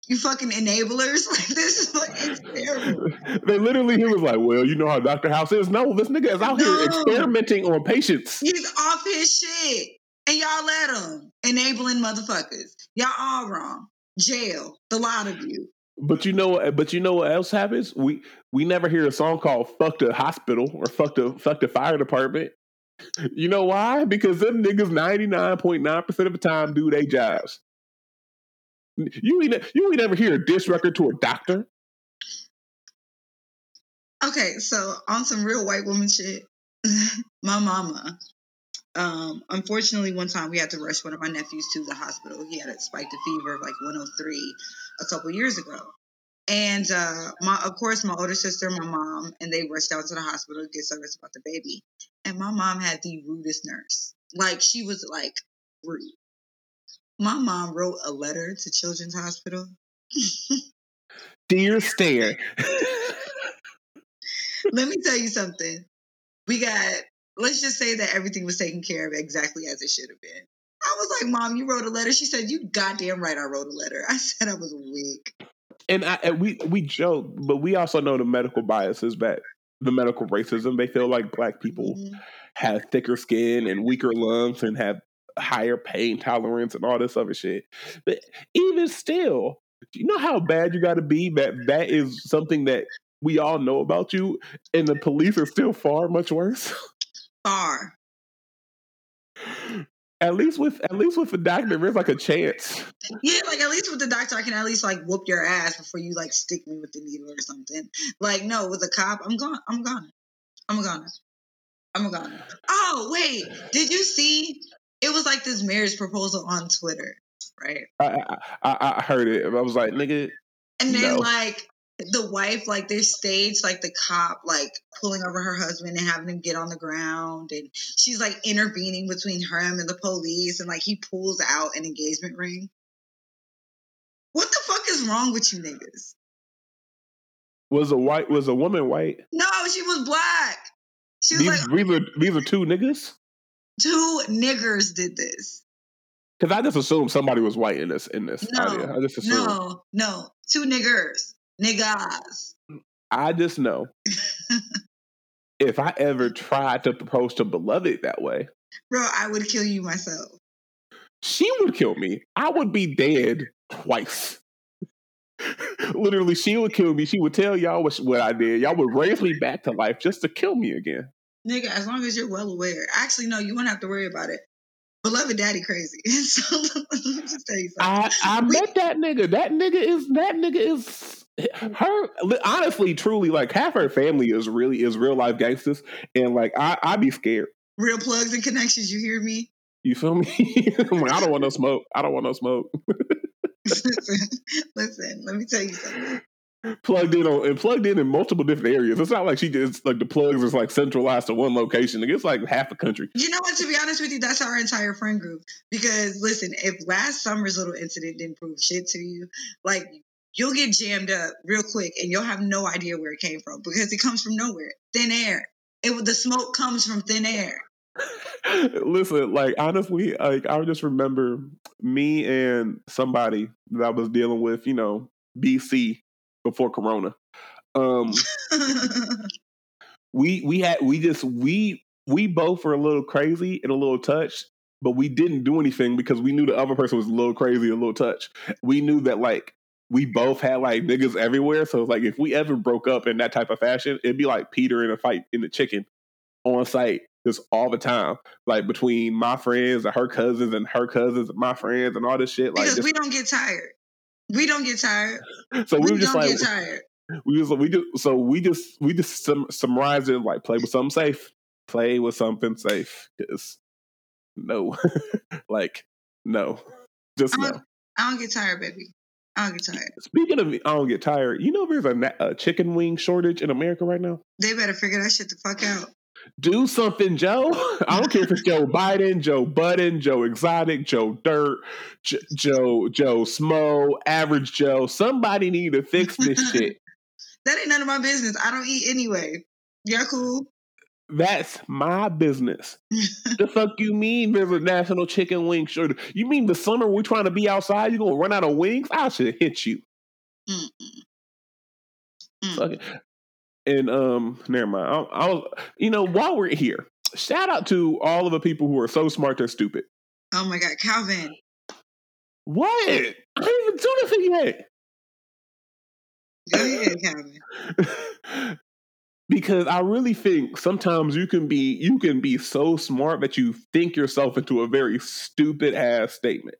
You fucking enablers. (laughs) Like this is like it's (laughs) terrible. They literally he was like, Well, you know how Dr. House is. No, this nigga is out no. here experimenting on patients. He's off his shit. And y'all let him. Enabling motherfuckers. Y'all all wrong jail, the lot of you. But you know, but you know what else happens? We we never hear a song called "Fuck the Hospital" or "Fuck the Fuck the Fire Department." You know why? Because them niggas ninety nine point nine percent of the time do their jobs. You ain't you ain't never hear a diss record to a doctor. Okay, so on some real white woman shit, (laughs) my mama um, unfortunately, one time we had to rush one of my nephews to the hospital. He had a spiked a fever of like 103 a couple years ago. And uh, my, of course, my older sister, my mom, and they rushed out to the hospital to get service about the baby. And my mom had the rudest nurse. Like she was like rude. My mom wrote a letter to Children's Hospital. Dear (laughs) Stare. Let me tell you something. We got let's just say that everything was taken care of exactly as it should have been. I was like, Mom, you wrote a letter. She said, You goddamn right, I wrote a letter. I said I was weak. And, I, and we we joke, but we also know the medical biases that the medical racism. They feel like black people mm-hmm. have thicker skin and weaker lungs and have higher pain tolerance and all this other shit. But even still, you know how bad you got to be that that is something that we all know about you, and the police are still far much worse. (laughs) far. At least with at least with the doctor, there's like a chance. Yeah, like at least with the doctor, I can at least like whoop your ass before you like stick me with the needle or something. Like no, with a cop, I'm gone. I'm gone. I'm gone. I'm gone. Oh wait, did you see? It was like this marriage proposal on Twitter, right? I I, I heard it. I was like, nigga. And then no. like the wife like they're staged like the cop like pulling over her husband and having him get on the ground and she's like intervening between him and the police and like he pulls out an engagement ring what the fuck is wrong with you niggas was a white was a woman white no she was black she was these, like these are these are two niggas two niggers did this because I just assumed somebody was white in this in this no, idea. I just assumed. No, no, two niggers niggas. I just know (laughs) if I ever tried to propose to beloved that way, bro, I would kill you myself. She would kill me. I would be dead twice. (laughs) Literally, she would kill me. She would tell y'all what, what I did. Y'all would raise me back to life just to kill me again. Nigga, as long as you're well aware. Actually, no, you won't have to worry about it. Beloved daddy crazy. (laughs) so let me just tell you something. I, I met that nigga. That nigga is that nigga is her honestly truly like half her family is really is real life gangsters and like i i'd be scared real plugs and connections you hear me you feel me (laughs) like, i don't want no smoke i don't want no smoke listen (laughs) listen let me tell you something plugged in on and plugged in in multiple different areas. It's not like she just like the plugs is like centralized to one location. It's like half the country. You know what? To be honest with you, that's our entire friend group. Because listen, if last summer's little incident didn't prove shit to you, like you'll get jammed up real quick and you'll have no idea where it came from because it comes from nowhere. Thin air. It the smoke comes from thin air. (laughs) Listen, like honestly, like I just remember me and somebody that I was dealing with, you know, BC before Corona. Um (laughs) we we had we just we we both were a little crazy and a little touched, but we didn't do anything because we knew the other person was a little crazy, a little touched. We knew that like we both had like niggas everywhere. So like if we ever broke up in that type of fashion, it'd be like Peter in a fight in the chicken on site just all the time. Like between my friends and her cousins and her cousins and my friends and all this shit. Like because just, we don't get tired. We don't get tired. So we, We just don't like get tired. we just we just so we just we just sum, summarized it like play with something safe. Play with something safe. Cause no, (laughs) like no, just Uh, no. I don't get tired, baby. I don't get tired. Speaking of, I don't get tired. You know, there's a, a chicken wing shortage in America right now. They better figure that shit the fuck out. Do something, Joe. (laughs) I don't care if it's Joe Biden, Joe Budden, Joe Exotic, Joe Dirt, J- Joe Joe Schmo, Average Joe. Somebody need to fix (laughs) this shit. That ain't none of my business. I don't eat anyway. Yeah, cool. That's my business. (laughs) the fuck you mean there's a national chicken wing shortage? You mean the summer we're trying to be outside, you're gonna run out of wings? I should hit you. Mm-mm. Mm. Fuck it. And um, never mind. I, I was, you know, while we're here, shout out to all of the people who are so smart they're stupid. Oh my god, Calvin. What? I didn't even do anything yet. Go ahead, Calvin. (laughs) because I really think sometimes you can be you can be so smart that you think yourself into a very stupid ass statement.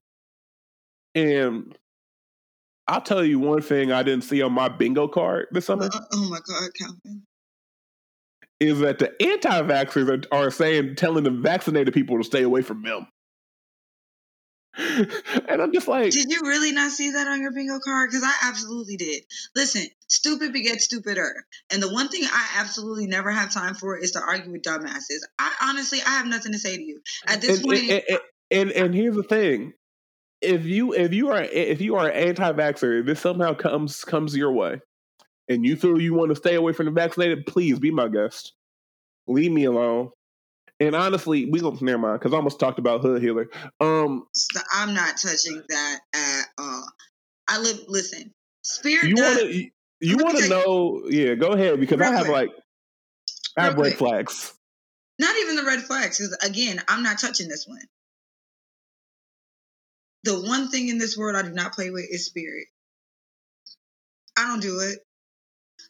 And I'll tell you one thing I didn't see on my bingo card this summer Uh, oh my god, Calvin. is that the anti-vaxxers are, are saying telling the vaccinated people to stay away from them. (laughs) and I'm just like, Did you really not see that on your bingo card? Because I absolutely did. Listen, stupid begets stupider. And the one thing I absolutely never have time for is to argue with dumbasses. I honestly, I have nothing to say to you. At this and, point, and, and and here's the thing: if you if you are if you are an anti-vaxxer, if this somehow comes comes your way, and you feel you want to stay away from the vaccinated, please be my guest. Leave me alone. And honestly, we gonna never mind because I almost talked about hood healer. Um, I'm not touching that at all. I live, listen, spirit you want to you want to know? Yeah, go ahead because I have quick. like I have red quick. flags. not even the red flags, because again, I'm not touching this one. The one thing in this world I do not play with is spirit. I don't do it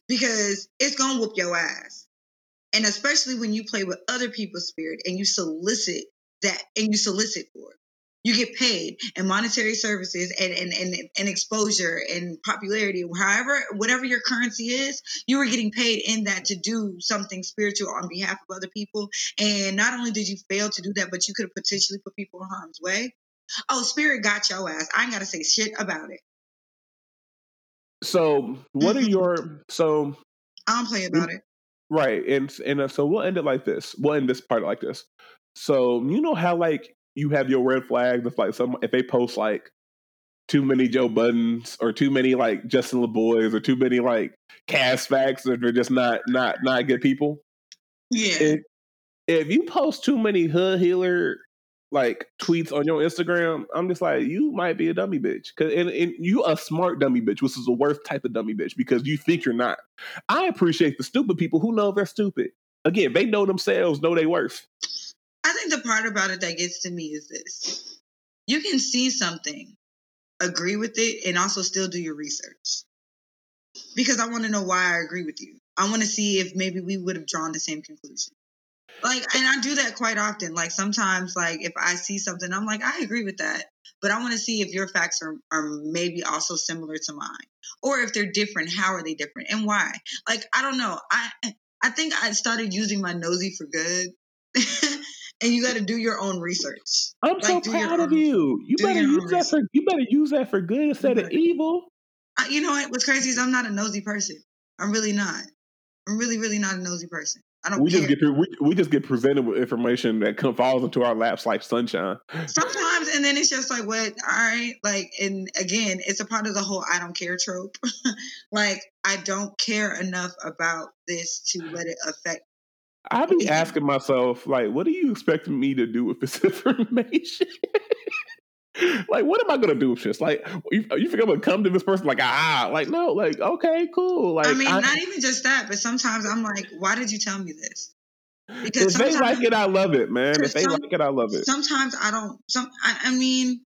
because it's gonna whoop your ass. And especially when you play with other people's spirit and you solicit that and you solicit for it. You get paid and monetary services and, and, and, and exposure and popularity, however, whatever your currency is, you were getting paid in that to do something spiritual on behalf of other people. And not only did you fail to do that, but you could have potentially put people in harm's way. Oh, spirit got your ass. I ain't gotta say shit about it. So, what are Mhm. your so I don't play about it. Right, and and uh, so we'll end it like this. We'll end this part like this. So you know how like you have your red flags if like some if they post like too many Joe Buddens or too many like Justin Laboys or too many like cast facts or they're just not not not good people. Yeah. If, if you post too many hood healer like tweets on your Instagram, I'm just like you might be a dummy bitch. Cause and, and you a smart dummy bitch, which is the worst type of dummy bitch because you think you're not. I appreciate the stupid people who know they're stupid. Again, they know themselves, know they worth. I think the part about it that gets to me is this. You can see something, agree with it, and also still do your research. Because I want to know why I agree with you. I want to see if maybe we would have drawn the same conclusion. Like, and I do that quite often. Like sometimes, like if I see something, I'm like, I agree with that, but I want to see if your facts are are maybe also similar to mine, or if they're different. How are they different, and why? Like, I don't know. I I think I started using my nosy for good. (laughs) and you got to do your own research. I'm so Like, your proud of own- you. You better use that for you better use that for good instead of evil. I, you know what? What's crazy is I'm not a nosy person. I'm really not. I'm really, really not a nosy person. I don't We care. just get we, we just get presented with information that come falls into our laps like sunshine. Sometimes, and then it's just like, what? All right. Like, and again, it's a part of the whole I don't care trope. (laughs) like, I don't care enough about this to let it affect. I be asking myself, like, what are you expecting me to do with this (laughs) information? Like, what am I gonna do with this? Like, you, you think I'm gonna come to this person like, ah, like, no, like, okay, cool. Like, I mean, I- not even just that, but sometimes I'm like, why did you tell me this? Because if they like it, I love it, man. If they some- like it, I love it. sometimes I don't. Some, I, I mean,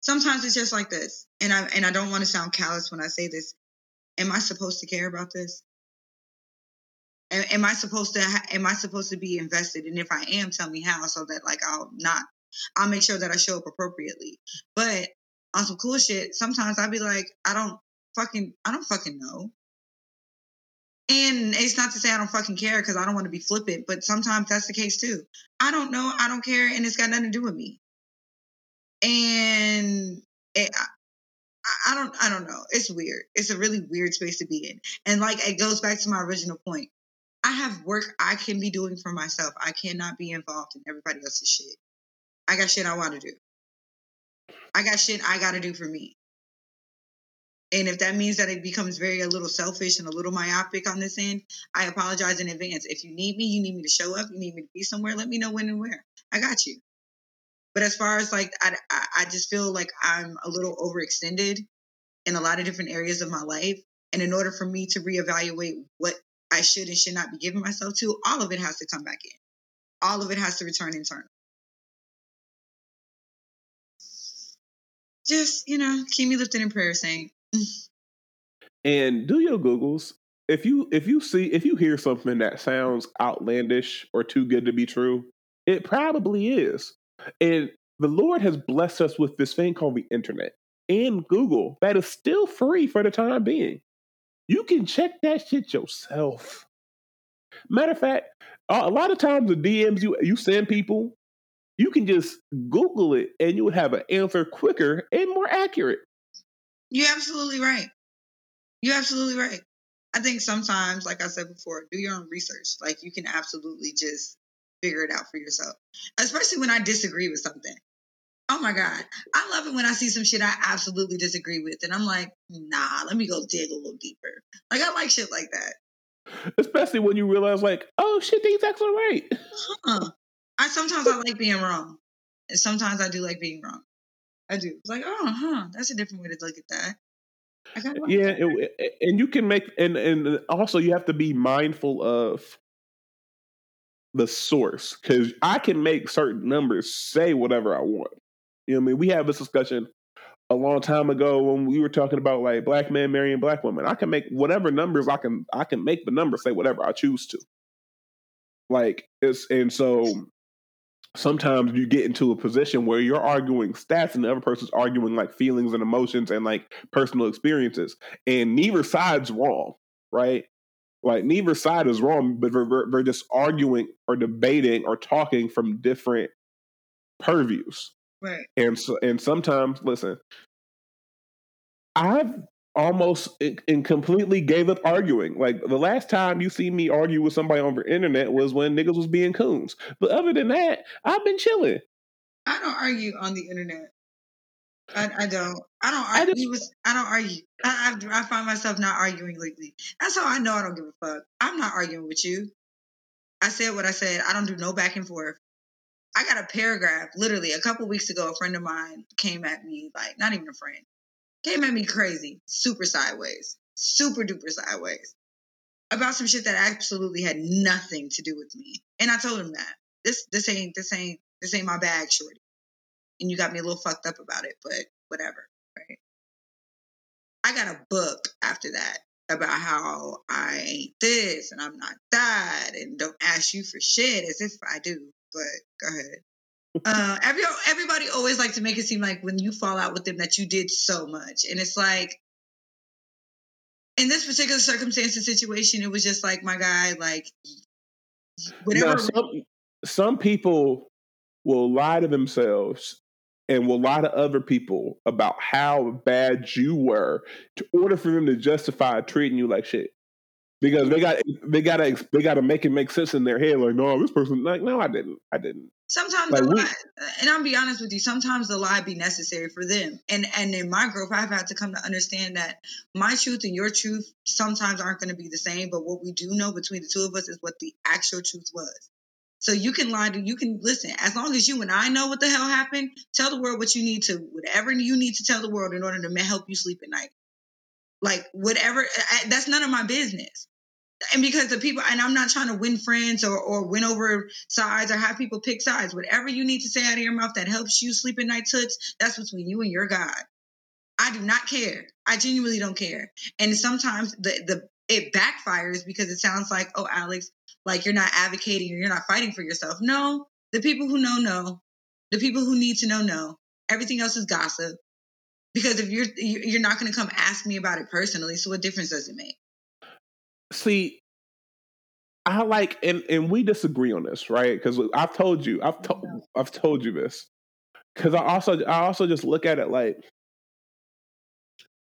sometimes it's just like this, and I and I don't want to sound callous when I say this. Am I supposed to care about this? Am, am I supposed to? Am I supposed to be invested? And if I am, tell me how, so that like I'll not. I'll make sure that I show up appropriately. But on some cool shit, sometimes I'd be like, I don't fucking, I don't fucking know. And it's not to say I don't fucking care because I don't want to be flippant, but sometimes that's the case too. I don't know, I don't care, and it's got nothing to do with me. And it, I, I don't, I don't know. It's weird. It's a really weird space to be in. And like it goes back to my original point. I have work I can be doing for myself. I cannot be involved in everybody else's shit. I got shit I want to do. I got shit I got to do for me. And if that means that it becomes very a little selfish and a little myopic on this end, I apologize in advance. If you need me, you need me to show up, you need me to be somewhere, let me know when and where. I got you. But as far as like, I, I just feel like I'm a little overextended in a lot of different areas of my life. And in order for me to reevaluate what I should and should not be giving myself to, all of it has to come back in. All of it has to return internal. Just, you know, keep me lifted in prayer, saying, and do your googles. If you if you see if you hear something that sounds outlandish or too good to be true it probably is. And the lord has blessed us with this thing called the internet and google that is still free for the time being. You can check that shit yourself. Matter of fact a lot of times the dms you you send people you can just google it and you would have an answer quicker and more accurate you're absolutely right. You're absolutely right. I think sometimes, like I said before, do your own research. Like you can absolutely just figure it out for yourself. Especially when I disagree with something. Oh my God. I love it when I see some shit I absolutely disagree with. And I'm like, nah, let me go dig a little deeper. Like I like shit like that. Especially when you realize like, oh shit, these actually right. Huh. I sometimes I like being wrong. And sometimes I do like being wrong. I do. It's like, oh, huh, that's a different way to look at that. yeah, it, and you can make and and uh, also you have to be mindful of the source because I can make certain numbers say whatever I want. You know what I mean? We had this discussion a long time ago when we were talking about like black men marrying black women. I can make whatever numbers I can I can make the number say whatever I choose to. Like it's and so sometimes you get into a position where you're arguing stats and the other person's arguing like feelings and emotions and like personal experiences. And neither side's wrong right? Like neither side is wrong but we're, we're just arguing or debating or talking from different purviews. Right. And so and sometimes listen i've almost and completely gave up arguing. Like the last time you see me argue with somebody over internet was when niggas was being coons. But other than that, I've been chilling. I don't argue on the internet. I, I don't. I don't argue. I, just, I don't argue. I, I, I find myself not arguing lately. That's how I know I don't give a fuck. I'm not arguing with you. I said what I said. I don't do no back and forth. I got a paragraph literally a couple weeks ago. A friend of mine came at me like not even a friend came at me crazy, super sideways, super duper sideways about some shit that absolutely had nothing to do with me. And I told him that this this ain't this ain't this ain't my bag, shorty. And you got me a little fucked up about it, but whatever, right? I got a book after that about how I ain't this and I'm not that and don't ask you for shit as if I do. But go ahead uh, every everybody always like to make it seem like when you fall out with them that you did so much, and it's like in this particular circumstance and situation, it was just like my guy, like whatever. Now, some, some people will lie to themselves and will lie to other people about how bad you were to order for them to justify treating you like shit because they got they gotta they gotta make it make sense in their head. Like, no, this person like, no, I didn't, I didn't. Sometimes like, the lie, and I'll be honest with you, sometimes the lie be necessary for them. And and in my growth, I've had to come to understand that my truth and your truth sometimes aren't going to be the same. But what we do know between the two of us is what the actual truth was. So you can lie to, you can listen. As long as you and I know what the hell happened, tell the world what you need to, whatever you need to tell the world in order to help you sleep at night. Like whatever, I, that's none of my business. And because the people, and I'm not trying to win friends or, or win over sides or have people pick sides. Whatever you need to say out of your mouth that helps you sleep at night, toots, that's between you and your God. I do not care. I genuinely don't care. And sometimes the the it backfires because it sounds like, oh, Alex, like you're not advocating or you're not fighting for yourself. No, the people who know know. The people who need to know know. Everything else is gossip. Because if you're you're not going to come ask me about it personally, so what difference does it make? See, I like, and and we disagree on this, right? Because I've told you, I've told, mm-hmm. I've told you this. Because I also, I also just look at it like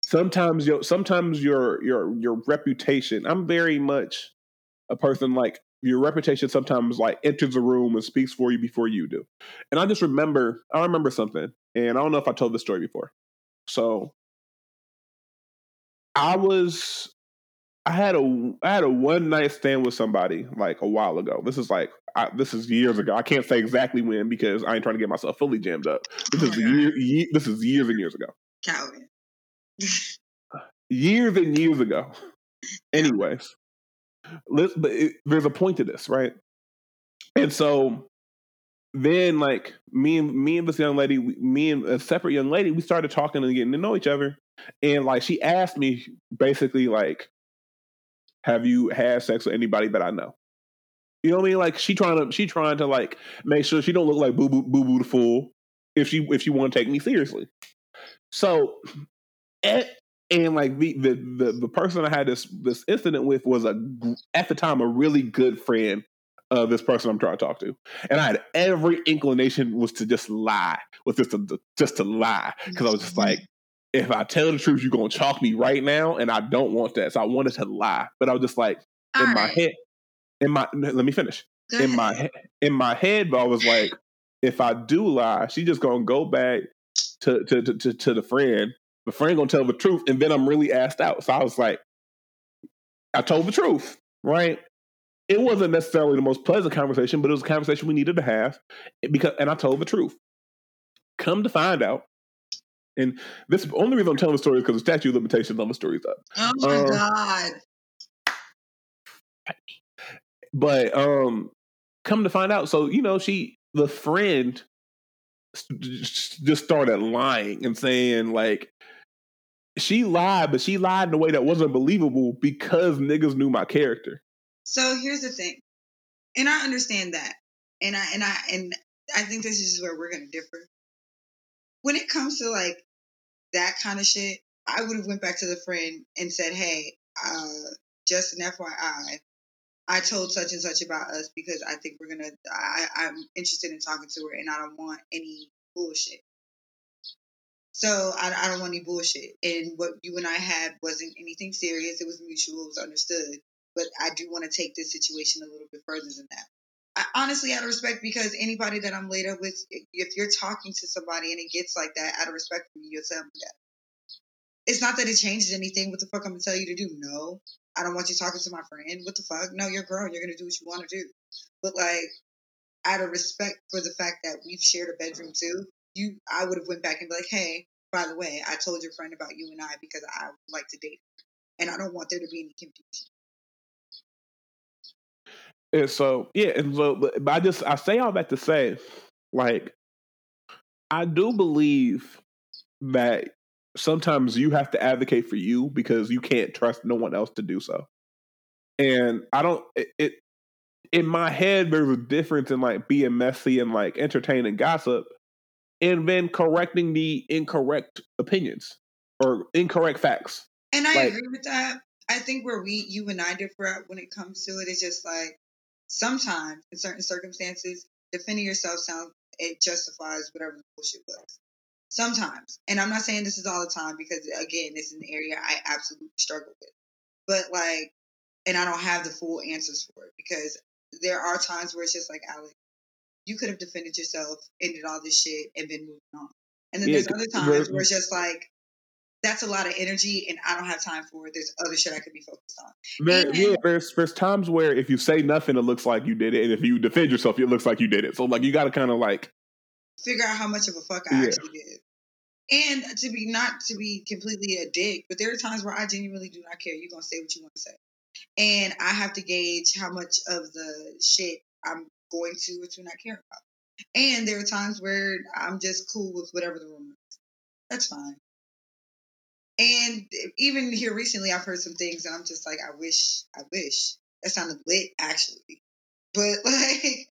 sometimes your, sometimes your, your, your reputation. I'm very much a person like your reputation sometimes like enters a room and speaks for you before you do. And I just remember, I remember something, and I don't know if I told this story before. So I was I had a I had a one night stand with somebody like a while ago. This is like I, this is years ago. I can't say exactly when because I ain't trying to get myself fully jammed up. This oh is year, year, this is years and years ago. Calvin. years and years ago. (laughs) Anyways, let's, but it, there's a point to this, right? And so then like me and me and this young lady, me and a separate young lady, we started talking and getting to know each other. And like she asked me basically like, have you had sex with anybody that I know? You know what I mean? Like she trying to she trying to like make sure she don't look like boo boo boo boo the fool if she if she want to take me seriously. So and, and like the, the the the person I had this this incident with was a at the time a really good friend of this person I'm trying to talk to, and I had every inclination was to just lie, was just to just to lie because I was just mm-hmm. like, if I tell the truth, you're gonna chalk me right now, and I don't want that. So I wanted to lie, but I was just like All in right. my head, in my let me finish. Go in ahead. my in my head, but I was like, if I do lie, she's just gonna go back to to to, to, to the friend. The friend gonna tell the truth, and then I'm really asked out. So I was like, I told the truth, right? It wasn't necessarily the most pleasant conversation, but it was a conversation we needed to have eh, because, and I told the truth. Come to find out, and this only reason I'm telling the story is because the statute of limitations on the story's up. Oh my um, god! But um, come to find out, so you know, she the friend just started lying and saying like she lied, but she lied in a way that wasn't believable because niggas knew my character. So here's the thing, and I understand that, and I and I and I think this is where we're gonna differ. When it comes to like that kind of shit, I would have went back to the friend and said, "Hey, uh, just an FYI, I told such and such about us because I think we're gonna. I, I'm interested in talking to her, and I don't want any bullshit. So I, I don't want any bullshit. And what you and I had wasn't anything serious. It was mutual. It was understood. But I do want to take this situation a little bit further than that. I, honestly, out of respect, because anybody that I'm later with, if you're talking to somebody and it gets like that, out of respect for me, you'll tell me that. It's not that it changes anything. What the fuck I'm gonna tell you to do? No, I don't want you talking to my friend. What the fuck? No, you're grown. You're gonna do what you want to do. But like, out of respect for the fact that we've shared a bedroom too, you, I would have went back and be like, hey, by the way, I told your friend about you and I because I would like to date and I don't want there to be any confusion. And so, yeah, and so, but I just I say all that to say, like, I do believe that sometimes you have to advocate for you because you can't trust no one else to do so. And I don't it, it in my head there's a difference in like being messy and like entertaining gossip and then correcting the incorrect opinions or incorrect facts. And I like, agree with that. I think where we you and I differ when it comes to it is just like sometimes in certain circumstances, defending yourself sounds it justifies whatever the bullshit was. Sometimes. And I'm not saying this is all the time because again, this is an area I absolutely struggle with. But like and I don't have the full answers for it because there are times where it's just like Alex, you could have defended yourself, ended all this shit, and been moving on. And then yeah, there's other times where it's just like that's a lot of energy and I don't have time for it. There's other shit I could be focused on. There, and, yeah, there's there's times where if you say nothing, it looks like you did it, and if you defend yourself, it looks like you did it. So like you got to kind of like figure out how much of a fuck I yeah. actually did. And to be not to be completely a dick, but there are times where I genuinely do not care. You're gonna say what you want to say, and I have to gauge how much of the shit I'm going to or to not care about. And there are times where I'm just cool with whatever the rumor is. That's fine. And even here recently, I've heard some things, and I'm just like, I wish, I wish that sounded lit, actually. But (laughs) like,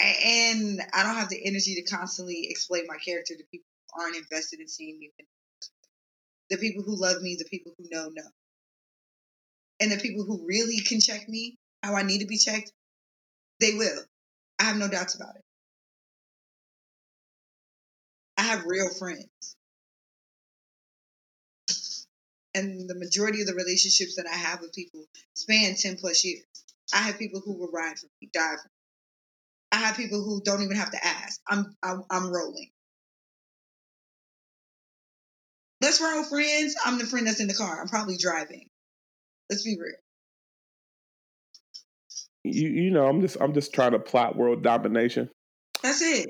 and I don't have the energy to constantly explain my character to people who aren't invested in seeing me. The people who love me, the people who know, know. And the people who really can check me how I need to be checked, they will. I have no doubts about it. I have real friends. And the majority of the relationships that I have with people span 10 plus years. I have people who will ride for me, die for me. I have people who don't even have to ask. I'm I'm, I'm rolling. Let's roll, friends. I'm the friend that's in the car. I'm probably driving. Let's be real. You you know, I'm just I'm just trying to plot world domination. That's it.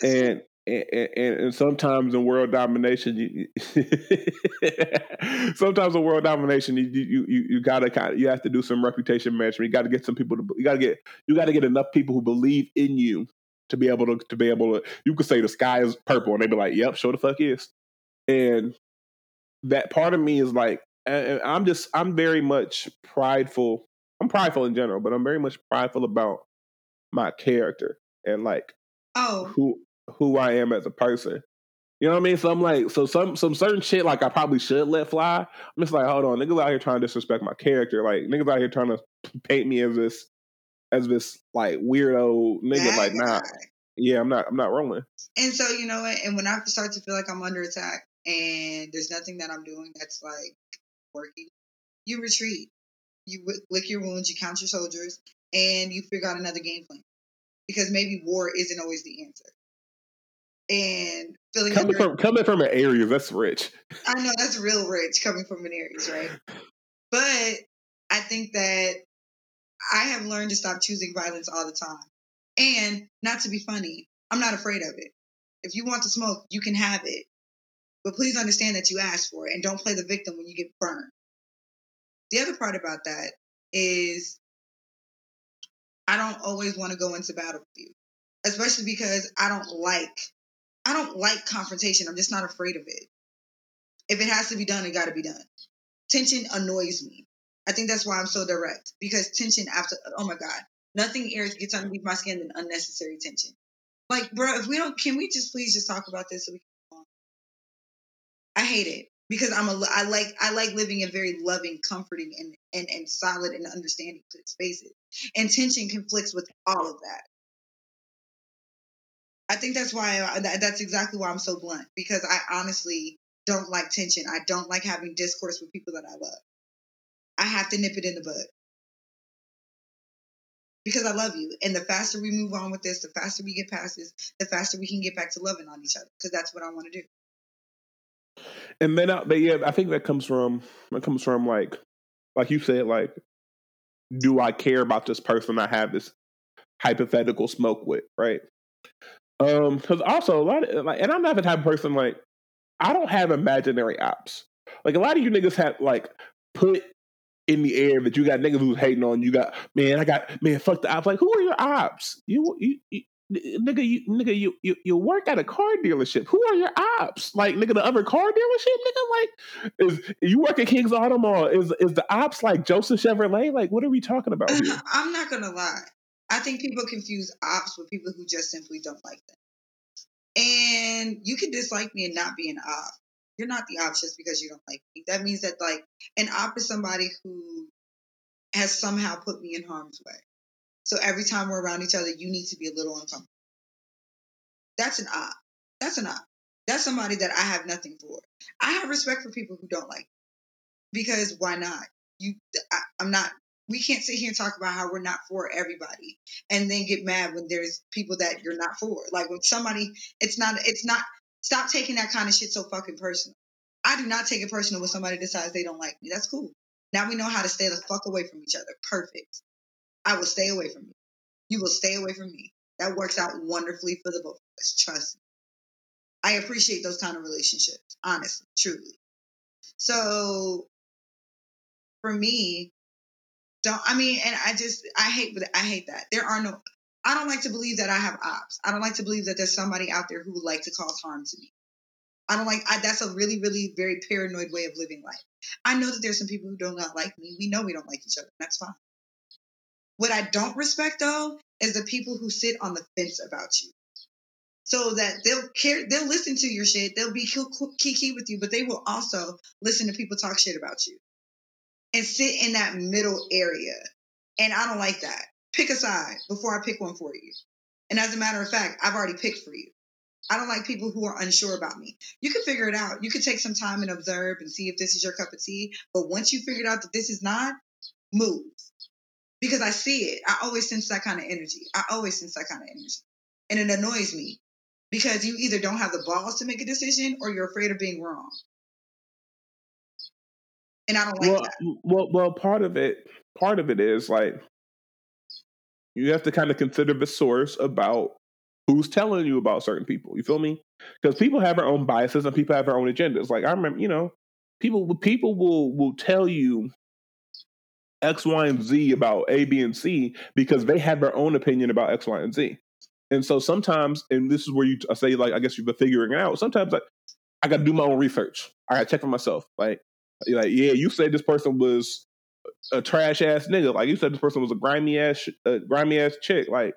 That's and it and, and, and, sometimes in world domination, you, (laughs) sometimes in world domination, you you you, you gotta kind of, you have to do some reputation management. You got to get some people to you got to get you got to get enough people who believe in you to be able to to be able to. You could say the sky is purple, and they'd be like, "Yep, sure the fuck is." And that part of me is like, and I'm just I'm very much prideful. I'm prideful in general, but I'm very much prideful about my character and like oh who who I am as a person. You know what I mean? So I'm like, so some some certain shit like I probably should let fly. I'm just like, hold on, niggas out here trying to disrespect my character. Like niggas out here trying to paint me as this as this like weirdo nigga. Bad like, nah, yeah, I'm not I'm not rolling. And so you know what? And when I start to feel like I'm under attack and there's nothing that I'm doing that's like working, you retreat. You lick your wounds, you count your soldiers, and you figure out another game plan. Because maybe war isn't always the answer and feeling coming under, from coming from an Aries, that's rich. I know that's real rich coming from an Aries, right? But I think that I have learned to stop choosing violence all the time. And not to be funny, I'm not afraid of it. If you want to smoke, you can have it. But please understand that you asked for it and don't play the victim when you get burned. The other part about that is I don't always want to go into battle with you, especially because I don't like I don't like confrontation. I'm just not afraid of it. If it has to be done, it got to be done. Tension annoys me. I think that's why I'm so direct because tension after oh my god, nothing gets underneath my skin than unnecessary tension. Like, bro, if we don't, can we just please just talk about this so we can I hate it because I'm a I like I like living in very loving, comforting, and and and solid and understanding spaces. And tension conflicts with all of that. I think that's why I, that's exactly why I'm so blunt because I honestly don't like tension. I don't like having discourse with people that I love. I have to nip it in the bud because I love you. And the faster we move on with this, the faster we get past this, the faster we can get back to loving on each other because that's what I want to do. And then, but yeah, I think that comes from that comes from like, like you said, like, do I care about this person I have this hypothetical smoke with, right? Um, because also a lot of like, and I'm not the type of person like I don't have imaginary ops. Like a lot of you niggas have like put in the air that you got niggas who's hating on you. Got man, I got man, fuck the ops. Like who are your ops? You you. you nigga, you nigga, you, you you work at a car dealership. Who are your ops? Like nigga, the other car dealership, nigga. Like, is you work at King's Auto Mall? Is is the ops like Joseph Chevrolet? Like, what are we talking about here? I'm not gonna lie. I think people confuse ops with people who just simply don't like them. And you can dislike me and not be an op. You're not the op just because you don't like me. That means that like an op is somebody who has somehow put me in harm's way. So every time we're around each other, you need to be a little uncomfortable. That's an op. That's an op. That's somebody that I have nothing for. I have respect for people who don't like me because why not? You, I, I'm not we can't sit here and talk about how we're not for everybody and then get mad when there's people that you're not for. Like when somebody, it's not, it's not, stop taking that kind of shit so fucking personal. I do not take it personal when somebody decides they don't like me. That's cool. Now we know how to stay the fuck away from each other. Perfect. I will stay away from you. You will stay away from me. That works out wonderfully for the both of us. Trust me. I appreciate those kind of relationships, honestly, truly. So for me, don't I mean, and I just I hate I hate that. There are no I don't like to believe that I have ops. I don't like to believe that there's somebody out there who would like to cause harm to me. I don't like I, that's a really really very paranoid way of living life. I know that there's some people who do not like me. We know we don't like each other. That's fine. What I don't respect though is the people who sit on the fence about you. so that they'll care, they'll listen to your shit. They'll be kiki with you, but they will also listen to people talk shit about you and sit in that middle area. And I don't like that. Pick a side before I pick one for you. And as a matter of fact, I've already picked for you. I don't like people who are unsure about me. You can figure it out. You can take some time and observe and see if this is your cup of tea. But once you figured out that this is not, move. Because I see it. I always sense that kind of energy. I always sense that kind of energy. And it annoys me because you either don't have the balls to make a decision or you're afraid of being wrong. And I don't like well, that. Well, well, part of it, part of it is like you have to kind of consider the source about who's telling you about certain people. You feel me? Because people have their own biases and people have their own agendas. Like I remember, you know, people people will will tell you X, Y, and Z about A, B, and C because they have their own opinion about X, Y, and Z. And so sometimes, and this is where you I say like I guess you've been figuring it out. Sometimes like I got to do my own research. I got to check for myself. Like, like yeah, you said this person was a trash ass nigga. Like you said, this person was a grimy ass, uh, grimy ass chick. Like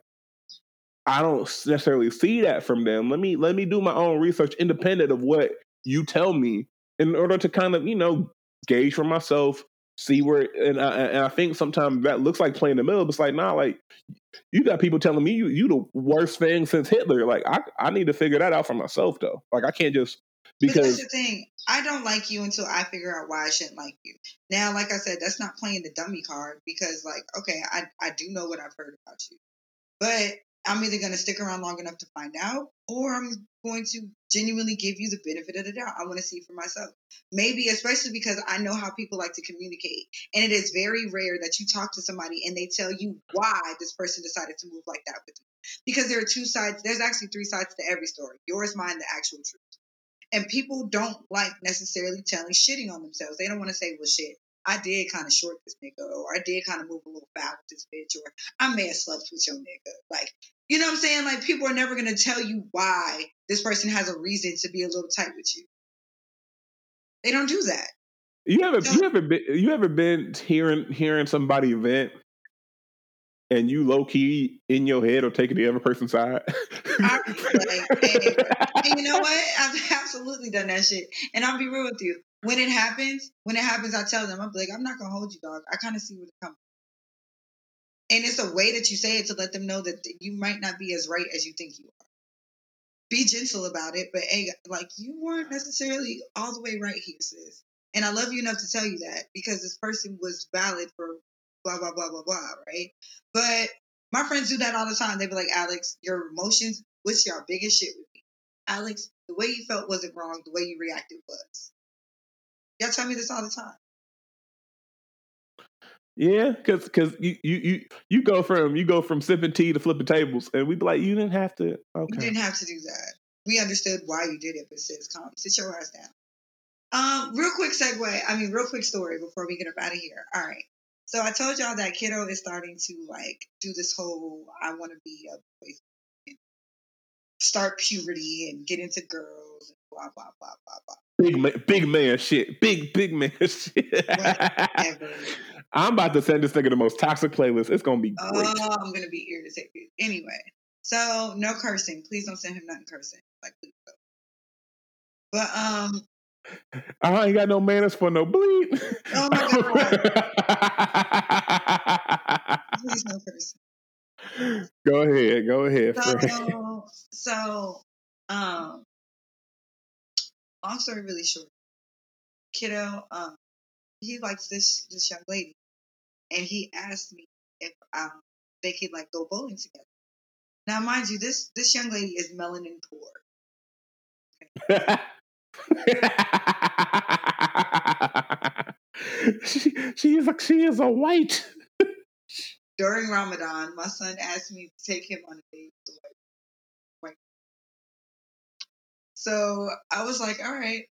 I don't necessarily see that from them. Let me let me do my own research, independent of what you tell me, in order to kind of you know gauge for myself, see where. And I, and I think sometimes that looks like playing the middle. But it's like nah, like you got people telling me you you the worst thing since Hitler. Like I I need to figure that out for myself though. Like I can't just because but that's the thing. I don't like you until I figure out why I shouldn't like you. Now, like I said, that's not playing the dummy card because, like, okay, I I do know what I've heard about you, but I'm either going to stick around long enough to find out, or I'm going to genuinely give you the benefit of the doubt. I want to see for myself. Maybe, especially because I know how people like to communicate. And it is very rare that you talk to somebody and they tell you why this person decided to move like that with you. Because there are two sides, there's actually three sides to every story yours, mine, the actual truth. And people don't like necessarily telling shitting on themselves. They don't want to say, well, shit, I did kind of short this nigga, or I did kind of move a little foul with this bitch, or I may have slept with your nigga. Like, you know what I'm saying? Like, people are never going to tell you why this person has a reason to be a little tight with you. They don't do that. You ever, so, you ever been, you ever been hearing hearing somebody vent and you low key in your head or taking the other person's side. I, like, hey, and (laughs) you know what? I've absolutely done that shit. And I'll be real with you. When it happens, when it happens, I tell them, I'm like, I'm not gonna hold you, dog. I kind of see where it's coming. And it's a way that you say it to let them know that you might not be as right as you think you are. Be gentle about it, but hey, like you weren't necessarily all the way right here, sis. And I love you enough to tell you that because this person was valid for blah blah blah blah blah, right? But my friends do that all the time. They be like, Alex, your emotions, what's your biggest shit with me? Alex, the way you felt wasn't wrong. The way you reacted was. Y'all tell me this all the time. Yeah, because because you, you you you go from you go from sipping tea to flipping tables, and we be like, you didn't have to. Okay, you didn't have to do that. We understood why you did it, but sis, calm, sit your ass down. Um, real quick segue. I mean, real quick story before we get up out of here. All right. So I told y'all that kiddo is starting to like do this whole I want to be a boy, start puberty and get into girls and blah blah blah blah blah. Big man, big man shit. Big big man (laughs) shit. I'm about to send this nigga the most toxic playlist. It's gonna be great. Oh, I'm gonna be irritated. Anyway, so no cursing. Please don't send him nothing cursing. Like please don't. But um, I ain't got no manners for no bleed. Oh my god. Please no cursing. Go ahead. Go ahead. So, so um, long story really short. Kiddo, um, he likes this this young lady, and he asked me if um they could like go bowling together. Now, mind you, this this young lady is melanin poor. Okay. (laughs) she, (laughs) she is a she is a white. During Ramadan, my son asked me to take him on a date. So I was like, all right,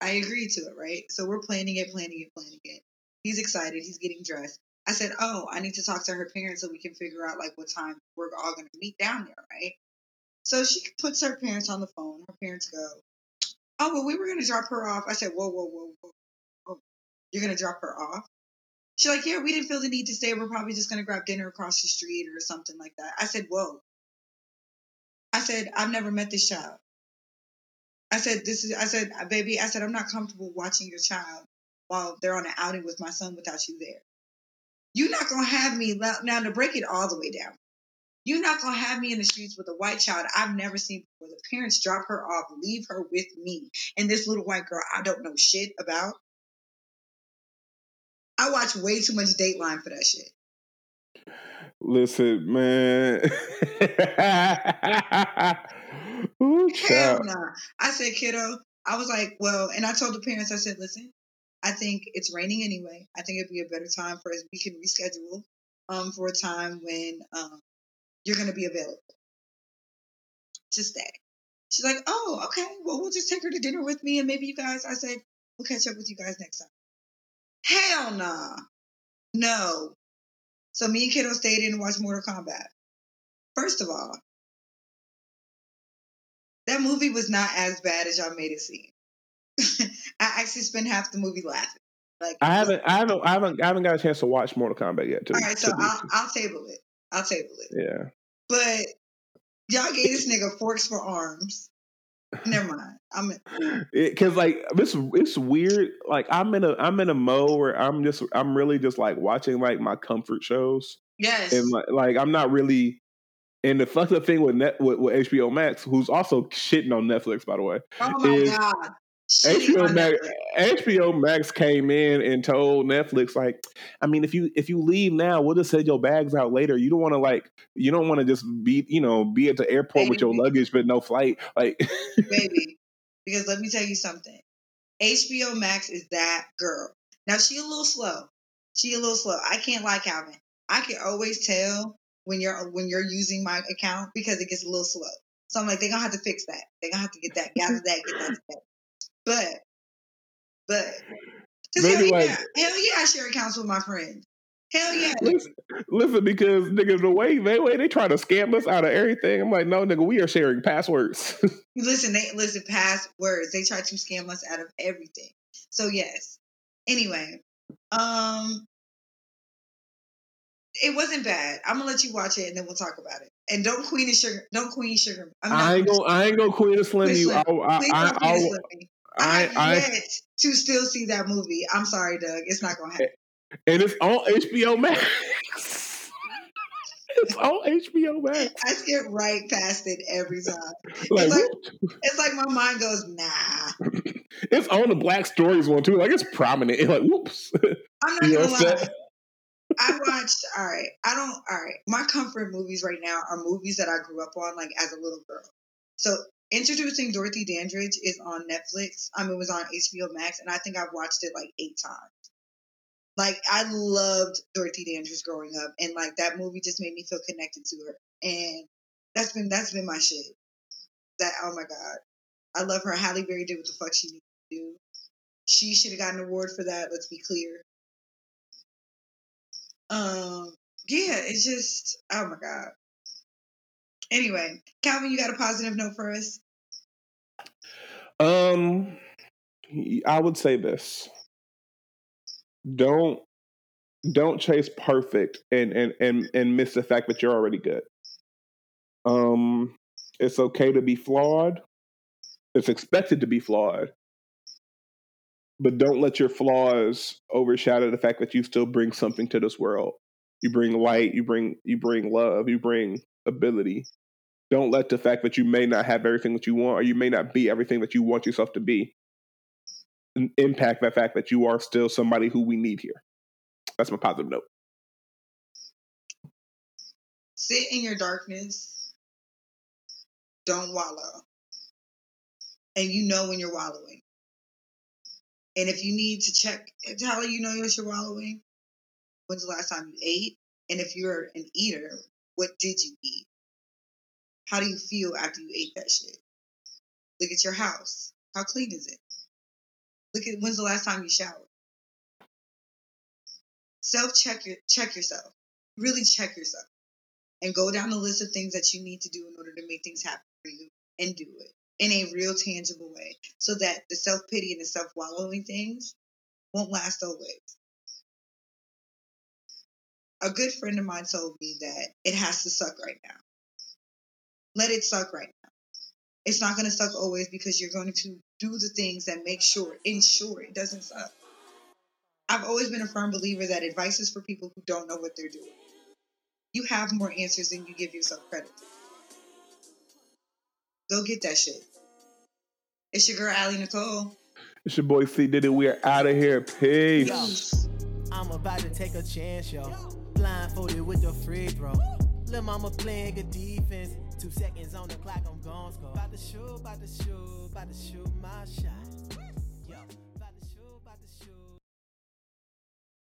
I agreed to it, right? So we're planning it, planning it, planning it. He's excited. He's getting dressed. I said, oh, I need to talk to her parents so we can figure out like what time we're all going to meet down there, right? So she puts her parents on the phone. Her parents go, oh, well, we were going to drop her off. I said, whoa, whoa, whoa, whoa. You're going to drop her off? She's like, yeah, we didn't feel the need to stay. We're probably just going to grab dinner across the street or something like that. I said, whoa. I said, I've never met this child. I said, this is, I said, uh, baby, I said, I'm not comfortable watching your child while they're on an outing with my son without you there. You're not going to have me, now to break it all the way down. You're not going to have me in the streets with a white child I've never seen before. The parents drop her off, leave her with me, and this little white girl I don't know shit about. I watch way too much Dateline for that shit. Listen, man. (laughs) Ooh, Hell. Nah. I said, kiddo, I was like, well, and I told the parents, I said, listen, I think it's raining anyway. I think it'd be a better time for us. We can reschedule um, for a time when um, you're going to be available to stay. She's like, oh, okay. Well, we'll just take her to dinner with me and maybe you guys, I said, we'll catch up with you guys next time. Hell nah. No. So me and Kiddo stayed in and watched Mortal Kombat. First of all, that movie was not as bad as y'all made it seem. (laughs) I actually spent half the movie laughing. Like I haven't, I haven't, I haven't, I haven't got a chance to watch Mortal Kombat yet. To, all right, so I'll, I'll table it. I'll table it. Yeah. But y'all gave this nigga forks for arms. Never mind. I'm because (laughs) like it's it's weird. Like I'm in a I'm in a mode where I'm just I'm really just like watching like my comfort shows. Yes. And like, like I'm not really and the fucked up thing with net with, with, HBO Max, who's also shitting on Netflix, by the way. Oh my is god! HBO Max, HBO Max came in and told Netflix, like, I mean, if you if you leave now, we'll just send your bags out later. You don't want to like, you don't want to just be, you know, be at the airport baby. with your luggage but no flight, like, baby. (laughs) Because let me tell you something, HBO Max is that girl. Now she a little slow. She a little slow. I can't like Calvin. I can always tell when you're when you're using my account because it gets a little slow. So I'm like, they're gonna have to fix that. They're gonna have to get that, gather that, get that. But, but, because hell, like, yeah, hell yeah, I share accounts with my friends. Hell yeah. Listen, listen, because nigga, the way they way they try to scam us out of everything. I'm like, no, nigga, we are sharing passwords. (laughs) listen, they listen passwords. They try to scam us out of everything. So yes. Anyway, um, it wasn't bad. I'm gonna let you watch it and then we'll talk about it. And don't queen and sugar. Don't queen sugar. I, mean, I ain't gonna. I ain't gonna queen and slim you. I, I, I, I, I, to still see that movie. I'm sorry, Doug. It's not gonna happen. And it's on HBO Max. (laughs) it's on HBO Max. I skip right past it every time. Like, it's, like, it's like my mind goes, nah. (laughs) It's on the Black Stories one too. Like it's prominent. It's like, whoops. I'm (laughs) not you gonna lie. I watched. All right, I don't. All right, my comfort movies right now are movies that I grew up on, like as a little girl. So Introducing Dorothy Dandridge is on Netflix. I mean, it was on HBO Max, and I think I've watched it like eight times. Like, I loved Dorothy Dandridge growing up, and like that movie just made me feel connected to her. And that's been that's been my shit. That oh my god, I love her. Halle Berry did what the fuck she needed to do. She should have gotten an award for that. Let's be clear. Um, yeah, it's just oh my god. Anyway, Calvin, you got a positive note for us? Um, I would say this: don't don't chase perfect and and and and miss the fact that you're already good. Um, it's okay to be flawed. It's expected to be flawed, but don't let your flaws overshadow the fact that you still bring something to this world. You bring light. You bring you bring love. You bring ability. Don't let the fact that you may not have everything that you want or you may not be everything that you want yourself to be impact that fact that you are still somebody who we need here. That's my positive note. Sit in your darkness. Don't wallow. And you know when you're wallowing. And if you need to check, how you know you're wallowing? When's the last time you ate? And if you're an eater, what did you eat? How do you feel after you ate that shit? Look at your house. How clean is it? Look at when's the last time you showered? Self check your check yourself. Really check yourself. And go down the list of things that you need to do in order to make things happen for you and do it in a real tangible way so that the self pity and the self wallowing things won't last always. A good friend of mine told me that it has to suck right now let it suck right now. It's not going to suck always because you're going to do the things that make sure, ensure it doesn't suck. I've always been a firm believer that advice is for people who don't know what they're doing. You have more answers than you give yourself credit. For. Go get that shit. It's your girl, Allie Nicole. It's your boy C Diddy. We are out of here. Peace. Yo, I'm about to take a chance, yo. Blindfolded with the free throw. Lil' mama playing good defense. Two seconds on the clock, I'm gone score. About to shoot, about to shoot, about to shoot my shot.